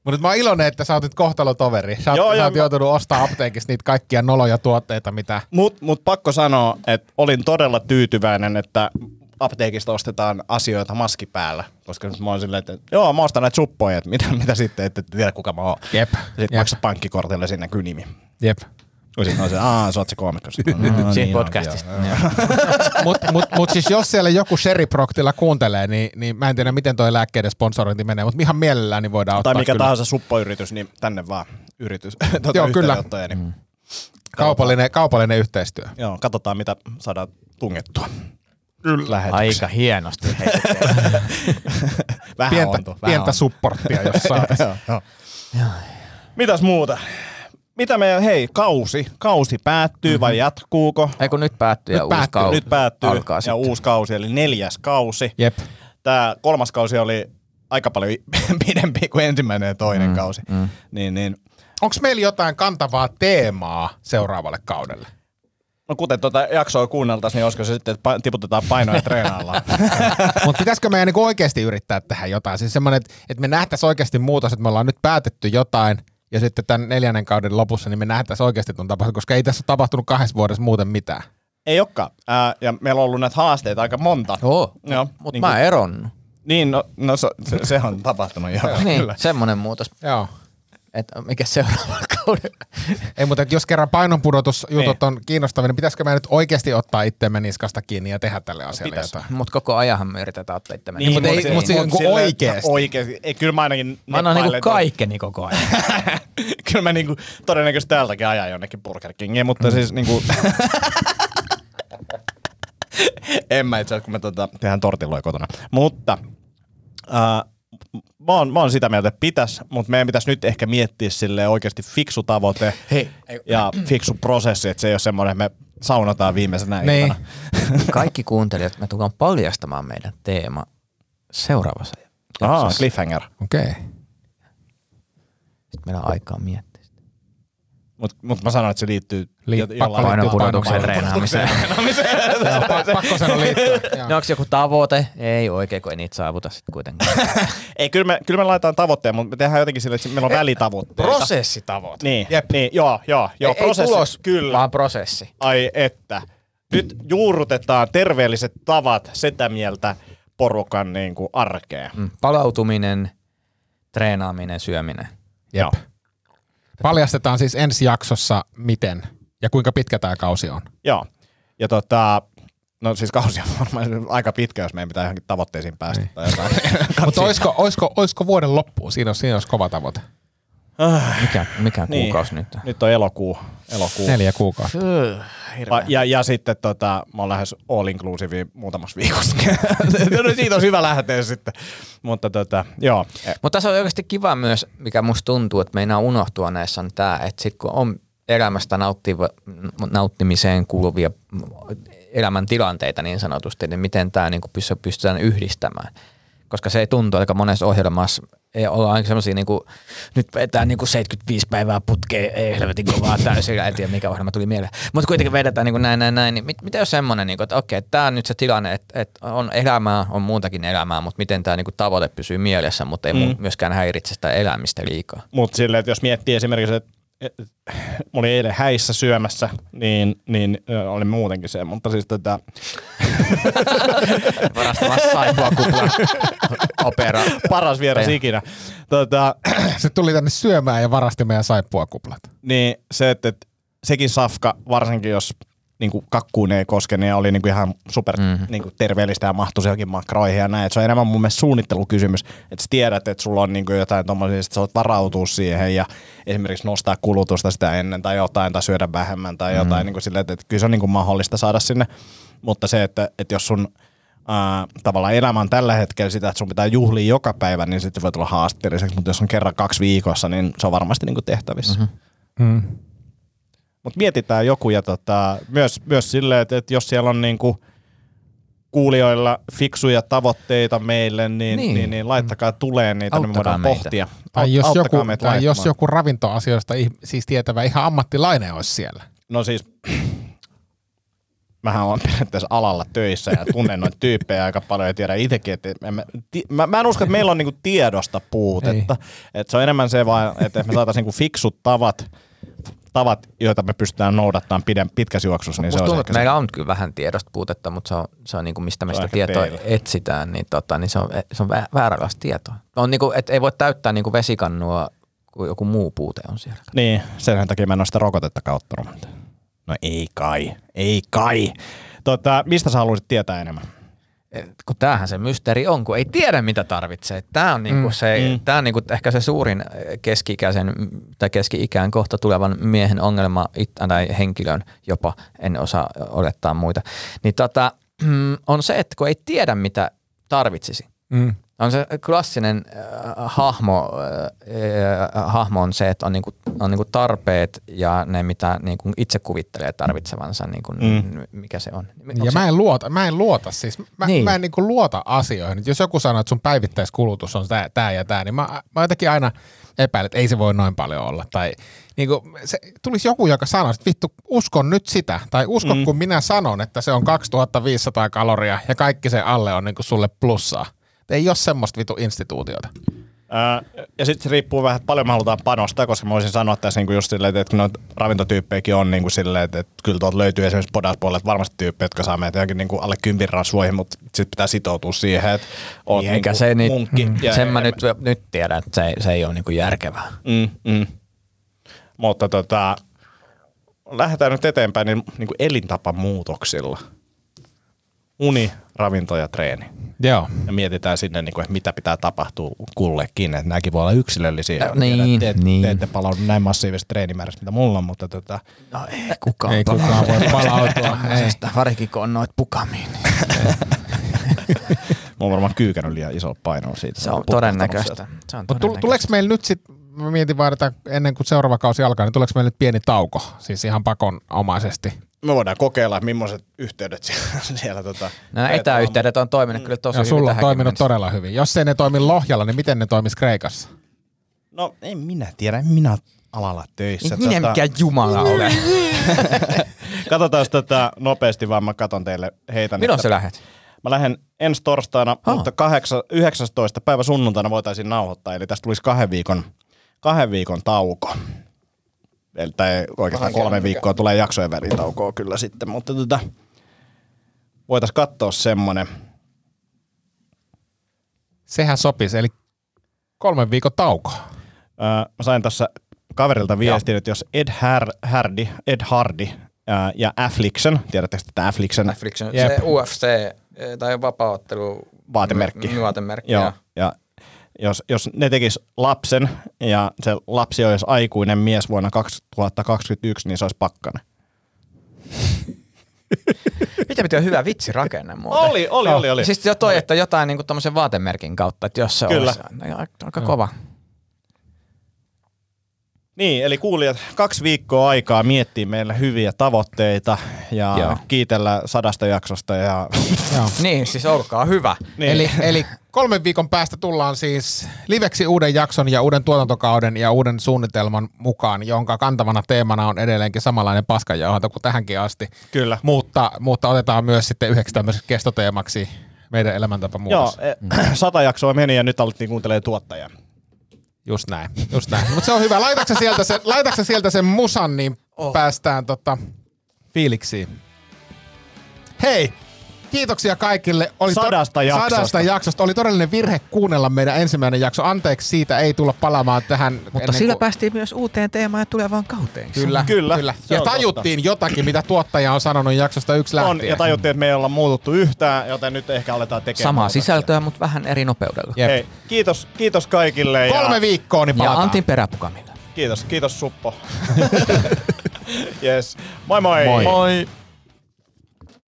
Mutta mä oon iloinen, että sä oot nyt kohtalotoveri. Sä, oot, Joo, sä oot mä- joutunut ostaa apteekissa niitä kaikkia noloja tuotteita, mitä... Mut, mut pakko sanoa, että olin todella tyytyväinen, että apteekista ostetaan asioita maski päällä. Koska nyt mä oon silleen, että joo, mä ostan näitä suppoja, että mitä, mitä sitten, että tiedä kuka mä oon. Jep, Sitten jep. maksa pankkikortilla sinne näkyy nimi. Jep. Sitten on se, aah, sä oot se koomikko. Sitten, "Aa, Siinä niin podcastista. joo." Mutta mut, mut siis jos siellä joku Sherry Proctilla kuuntelee, niin, niin mä en tiedä, miten toi lääkkeiden sponsorointi menee, mutta ihan mielellään niin voidaan ottaa Tai mikä kyllä. tahansa suppoyritys, niin tänne vaan yritys. tuota Joo, kyllä. Niin, Kaupallinen, kaupallinen yhteistyö. Joo, katsotaan mitä saadaan tungettua. Kyllä. Aika hienosti. Vähän Pientä, ontu, vähän pientä ontu. supporttia, jos saataisiin. Joo, joo. Mitäs muuta? Mitä meidän, hei, kausi. Kausi päättyy mm-hmm. vai jatkuuko? Ei kun nyt päättyy Nyt ja uusi päättyy, kausi Nyt päättyy alkaa ja sitten. uusi kausi, eli neljäs kausi. Jep. Tämä kolmas kausi oli aika paljon pidempi kuin ensimmäinen ja toinen mm, kausi. Mm. Niin, niin. Onko meillä jotain kantavaa teemaa seuraavalle kaudelle? No kuten tuota jaksoa kuunneltaisiin, niin olisiko se sitten, että pa- tiputetaan painoja ja treenaillaan. Mutta pitäisikö meidän niinku oikeasti yrittää tehdä jotain? Siis semmoinen, että, että me nähtäisiin oikeasti muutos, että me ollaan nyt päätetty jotain, ja sitten tämän neljännen kauden lopussa, niin me nähtäisiin oikeasti tuon tapahtunut, koska ei tässä ole tapahtunut kahdessa vuodessa muuten mitään. Ei olekaan. Ää, ja meillä on ollut näitä haasteita aika monta. Joo, Joo, mutta niin mä kuin- eronnut. Niin, no, no se, se, on tapahtunut joo. Niin, Kyllä. semmoinen muutos. Joo. Että mikä seuraavalla kaudella? Ei, mutta jos kerran painonpudotusjutut Niin. on kiinnostavia, niin pitäisikö me nyt oikeasti ottaa itseemme niskasta kiinni ja tehdä tälle asialle Pitäis. jotain? Mutta koko ajanhan me yritetään ottaa itse Niin, mutta ei- mutta niinku silleen, oikeesti. no Oikeesti. Ei, kyllä mä ainakin Mä annan niinku kaikkeni koko ajan. kyllä mä niinku todennäköisesti täältäkin ajan jonnekin Burger Kingiin, mutta mm. siis niinku... en mä itse asiassa, kun me tota, tehdään tortilloja kotona. Mutta äh, mä, oon, mä oon sitä mieltä, että pitäisi, mutta meidän pitäisi nyt ehkä miettiä sille oikeasti fiksu tavoite Hei. ja fiksu prosessi, että se ei ole semmoinen, että me saunataan viimeisenä Niin. iltana. Kaikki kuuntelijat, me tullaan paljastamaan meidän teema seuraavassa Aa, jaksossa. cliffhanger. Okei. Okay. Sitten meillä on aikaa miettiä. Mutta mut mä sanoin, että se liittyy Lii- jo- pakko jollain- Painopudotuksen painopudotukseen. treenaamiseen. Joo, pa- pakko sanoa liittyä. Joo. No onko joku tavoite? Ei oikein, kun ei niitä saavuta sitten kuitenkaan. Ei, kyllä me, kyllä me laitetaan tavoitteen, mutta me tehdään jotenkin sille, että meillä on välitavoitteita. Prosessitavoite. Niin, Jep. niin, joo, joo, joo, ei, ei prosessi, tulos, kyllä. vaan prosessi. Ai että. Nyt juurrutetaan terveelliset tavat sitä mieltä porukan niin kuin arkeen. Mm. Palautuminen, treenaaminen, syöminen. Jep. Paljastetaan siis ensi jaksossa miten ja kuinka pitkä tämä kausi on. Joo. Ja tota, no siis kausi on varmaan aika pitkä, jos meidän pitää johonkin tavoitteisiin päästä Niin. tai jotain. Mutta olisiko, olisiko, olisiko vuoden loppuun? Siinä olisi, siinä olisi kova tavoite. Mikä, mikä Niin. kuukausi nyt? Nyt on elokuu. elokuu. Neljä kuukautta. Va- Ja, ja sitten tota, mä oon lähes all inclusive muutamassa viikossa. No Siitä on hyvä lähteä sitten. Mutta tota, joo. Mutta tässä on oikeasti kiva myös, mikä musta tuntuu, että meinaa unohtua näissä on tämä, että sit kun on elämästä nauttiva, nauttimiseen kuuluvia elämäntilanteita niin sanotusti, niin miten tämä niinku pystytään yhdistämään. Koska se ei tuntu aika monessa ohjelmassa. Ei olla aina semmoisia, niin kuin, nyt vetää niin kuin 75 päivää putkeen, ei helvetin kovaa täysillä, en tiedä mikä ohjelma tuli mieleen. Mutta kuitenkin vedetään niin kuin näin, näin, näin. Niin mit, mitä jos semmoinen, niin kuin, että okei, tämä on nyt se tilanne, että, että on elämää, on muutakin elämää, mutta miten tämä niin kuin tavoite pysyy mielessä, mutta ei mm. myöskään häiritse sitä elämistä liikaa. Mutta silleen, että jos miettii esimerkiksi, että et- mä olin eilen häissä syömässä, niin, niin oli muutenkin se, mutta siis tota, Varastamassa saippua kupla opera. paras vieras ikinä. Tota, Se tuli tänne syömään ja varasti meidän saippuakuplat. niin se, että, että sekin safka, varsinkin jos niin kuin kakkuun ei koske, niin oli niin kuin ihan super mm-hmm. niin kuin terveellistä ja mahtuisi johonkin makroihin ja näin. Et se on enemmän mun mielestä suunnittelukysymys, että sä tiedät, että sulla on niin kuin jotain tommosia, että sä voit varautua siihen ja esimerkiksi nostaa kulutusta sitä ennen tai jotain tai syödä vähemmän tai jotain mm-hmm. niin kuin silleen, että, että kyllä se on niin kuin mahdollista saada sinne. Mutta se, että, että jos sun ää, tavallaan elämä on tällä hetkellä sitä, että sun pitää juhlia joka päivä, niin sitten voi tulla haasteelliseksi, mutta jos on kerran kaksi viikossa, niin se on varmasti niin kuin tehtävissä. Mm-hmm. Mm. Mutta mietitään joku ja tota, myös, myös silleen, että, että jos siellä on niinku kuulijoilla fiksuja tavoitteita meille, niin, niin. Niin. niin, niin laittakaa tuleen niitä, niin me Auttakaa voidaan meitä. pohtia. Tai, jos auttakaa joku, tai jos joku ravintoasioista siis tietävä ihan ammattilainen olisi siellä. No siis, mähän olen periaatteessa alalla töissä ja tunnen noita tyyppejä aika paljon ja tiedän itsekin, että en mä, ti, mä, mä en usko, että meillä on niinku tiedosta puutetta. Että se on enemmän se vaan, että me saataisiin niinku fiksut tavat, tavat, joita me pystytään noudattamaan pidän, pitkässä juoksussa, niin se Musta tuntuu, että meillä on kyllä vähän tiedosta puutetta, mutta se on, se on niin kuin mistä me sitä tietoa teillä. etsitään, niin, tota, niin se on, se on vä- vääränlaista tietoa. On niin kuin, että ei voi täyttää niin kuin vesikannua, kun joku muu puute on siellä. Niin, sen takia mä en ole sitä rokotetta ottanut. No ei kai, ei kai. Tota, mistä sä haluaisit tietää enemmän? Et Kun tämähän se mysteeri on, kun ei tiedä mitä tarvitsee. Tämä on, niinku Mm, se, mm. tää on niinku ehkä se suurin keski-ikäisen tai keski-ikään kohta tulevan miehen ongelma tai henkilön jopa, en osaa olettaa muita. Niin tota, on se, että kun ei tiedä mitä tarvitsisi. Mm. On se klassinen äh, hahmo, äh, äh, hahmo on se, että on, niinku, on niinku tarpeet ja ne, mitä niinku itse kuvittelee tarvitsevansa, niinku, Mm. mikä se on. Ja mä en luota, mä en luota siis, mä, niin. Mä en niinku luota asioihin. Jos joku sanoo, että sun päivittäiskulutus on tää, tää ja tää, niin mä, mä jotenkin aina epäilen, että ei se voi noin paljon olla. Tai niinku, se, tulisi joku, joka sanoisi, että vittu, uskon nyt sitä. Tai usko, mm. kun minä sanon, että se on 2500 kaloria ja kaikki se alle on niinku sulle plussaa. Ei ole semmoista vitu instituutiota. Ää, ja sitten se riippuu vähän, että paljon me halutaan panostaa, koska mä voisin sanoa tässä niinku just silleen, että kun noita ravintotyyppejäkin on niinku silleen, että, että kyllä tuolta löytyy esimerkiksi podaspuolelle varmasti tyyppejä, jotka saa meitä johonkin niinku alle kympin rasvoihin, mutta sitten pitää sitoutua siihen, että oot Niin, niinku se nyt, munkki. mm, ja sen mä enemmän. nyt, nyt tiedän, että se, se ei ole niinku järkevää. Mm, mm. Mutta tota, lähdetään nyt eteenpäin niin, niin kuin elintapamuutoksilla. Uni, ravinto ja treeni. Joo. Ja mietitään sinne, niin kuin, että mitä pitää tapahtua kullekin. Että nämäkin voi olla yksilöllisiä. Tiedän, niin, että te, niin. te ette palaudu näin massiivisesta treenimäärästä, mitä mulla on, mutta tota, No ei kukaan, Ei kukaan voi palautua. Ei. Varsinkin kun on noit pukamiin. mä oon varmaan kyykännyt liian isolla painolla siitä. Se on todennäköistä. Se on todennäköistä. tuleeko meillä nyt sitten, mä mietin vaan, että ennen kuin seuraava kausi alkaa, niin tuleeko meillä nyt pieni tauko? Siis ihan pakonomaisesti. Me voidaan kokeilla, että millaiset yhteydet siellä, siellä tota, Nämä veetään, etäyhteydet on toiminut kyllä tosi Ja hyvin sulla on tähänkin toiminut mennessä. todella hyvin. Jos ei ne toimi Lohjalla, niin miten ne toimis Kreikassa? No en minä tiedä, en minä alalla töissä. Minä Tota- mikä jumala ole. Katsotaan tätä nopeasti, vaan mä katon teille heitän. Milloin että- sä lähet? Mä lähden ensi torstaina, Ah. mutta 8, 19. päivä sunnuntaina voitaisiin nauhoittaa, eli tästä tulisi kahden viikon, kahden viikon tauko. Eli tai oikeastaan kolme viikkoa tulee jaksojen väliin taukoa kyllä sitten, mutta tota, voitaisiin katsoa semmonen. Sehän sopisi, eli kolmen viikon tauko. Öö, mä sain tässä kaverilta viestin, että jos Ed, Har- Hardy, Ed Hardy ää, ja Affliction, tiedättekö tätä Affliction? Affliction, Jep. se UFC eh, tai vapaaottelu Vaatemerkki. Vaatemerkki, Joo, joo. ja jos, jos ne tekis lapsen ja se lapsi olisi aikuinen mies vuonna 2021, niin se olisi pakkanen. Mitä pitää hyvä vitsi rakenne muuten. Oli, oli, oli, oli. Siis jo toi, että jotain niinku tommosen vaatemerkin kautta, että jos se Kyllä. olisi no, aika, kova. Niin, eli kuulijat, kaksi viikkoa aikaa miettiä meille hyviä tavoitteita ja Joo. kiitellä sadasta jaksosta. Ja, Joo. Niin, siis olkaa hyvä. niin. Eli, eli kolmen viikon päästä tullaan siis liveksi uuden jakson ja uuden tuotantokauden ja uuden suunnitelman mukaan, jonka kantavana teemana on edelleenkin samanlainen paskajauhanta kuin tähänkin asti. Kyllä. Mutta, mutta otetaan myös sitten yhdeksi tämmöiseksi kestoteemaksi meidän elämäntapa Joo, muutos. e, sata jaksoa meni ja nyt alettiin kuuntelemaan tuottajaa. Just näin, just näin. Mutta se on hyvä. Laitatko sieltä sen, laitatko sieltä sen musan, niin oh. päästään tota, fiiliksiin. Hei, kiitoksia kaikille. Oli Sadasta jaksosta. Sadasta jaksosta. Oli todellinen virhe kuunnella meidän ensimmäinen jakso. Anteeksi siitä, ei tulla palaamaan tähän. Mutta sillä kuin- päästiin myös uuteen teemaan ja tulevaan kauteen. Kyllä, Kyllä, kyllä. Ja on tajuttiin jotakin, mitä tuottaja on sanonut jaksosta yksi On, lähtien. ja tajuttiin, että me ei olla muututtu yhtään, joten nyt ehkä aletaan tekemään. Samaa muutoksia. sisältöä, mutta vähän eri nopeudella. Jep. Hei, kiitos, kiitos kaikille. Kolme ja, viikkoa, niin Ja palataan. Antin peräpukamilla. Kiitos, kiitos Suppo. yes. Moi moi. Moi. Moi!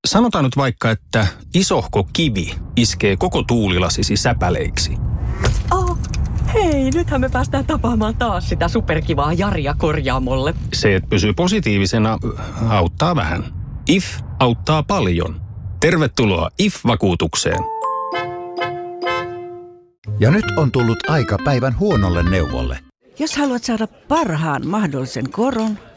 Sanotaan nyt vaikka, että isohko kivi iskee koko tuulilasisi säpäleiksi. Oh, hei, nythän me päästään tapaamaan taas sitä superkivaa Jaria korjaamolle. Se, että pysyy positiivisena, auttaa vähän. IF auttaa paljon. Tervetuloa IF-vakuutukseen. Ja nyt on tullut aika päivän huonolle neuvolle. Jos haluat saada parhaan mahdollisen koron,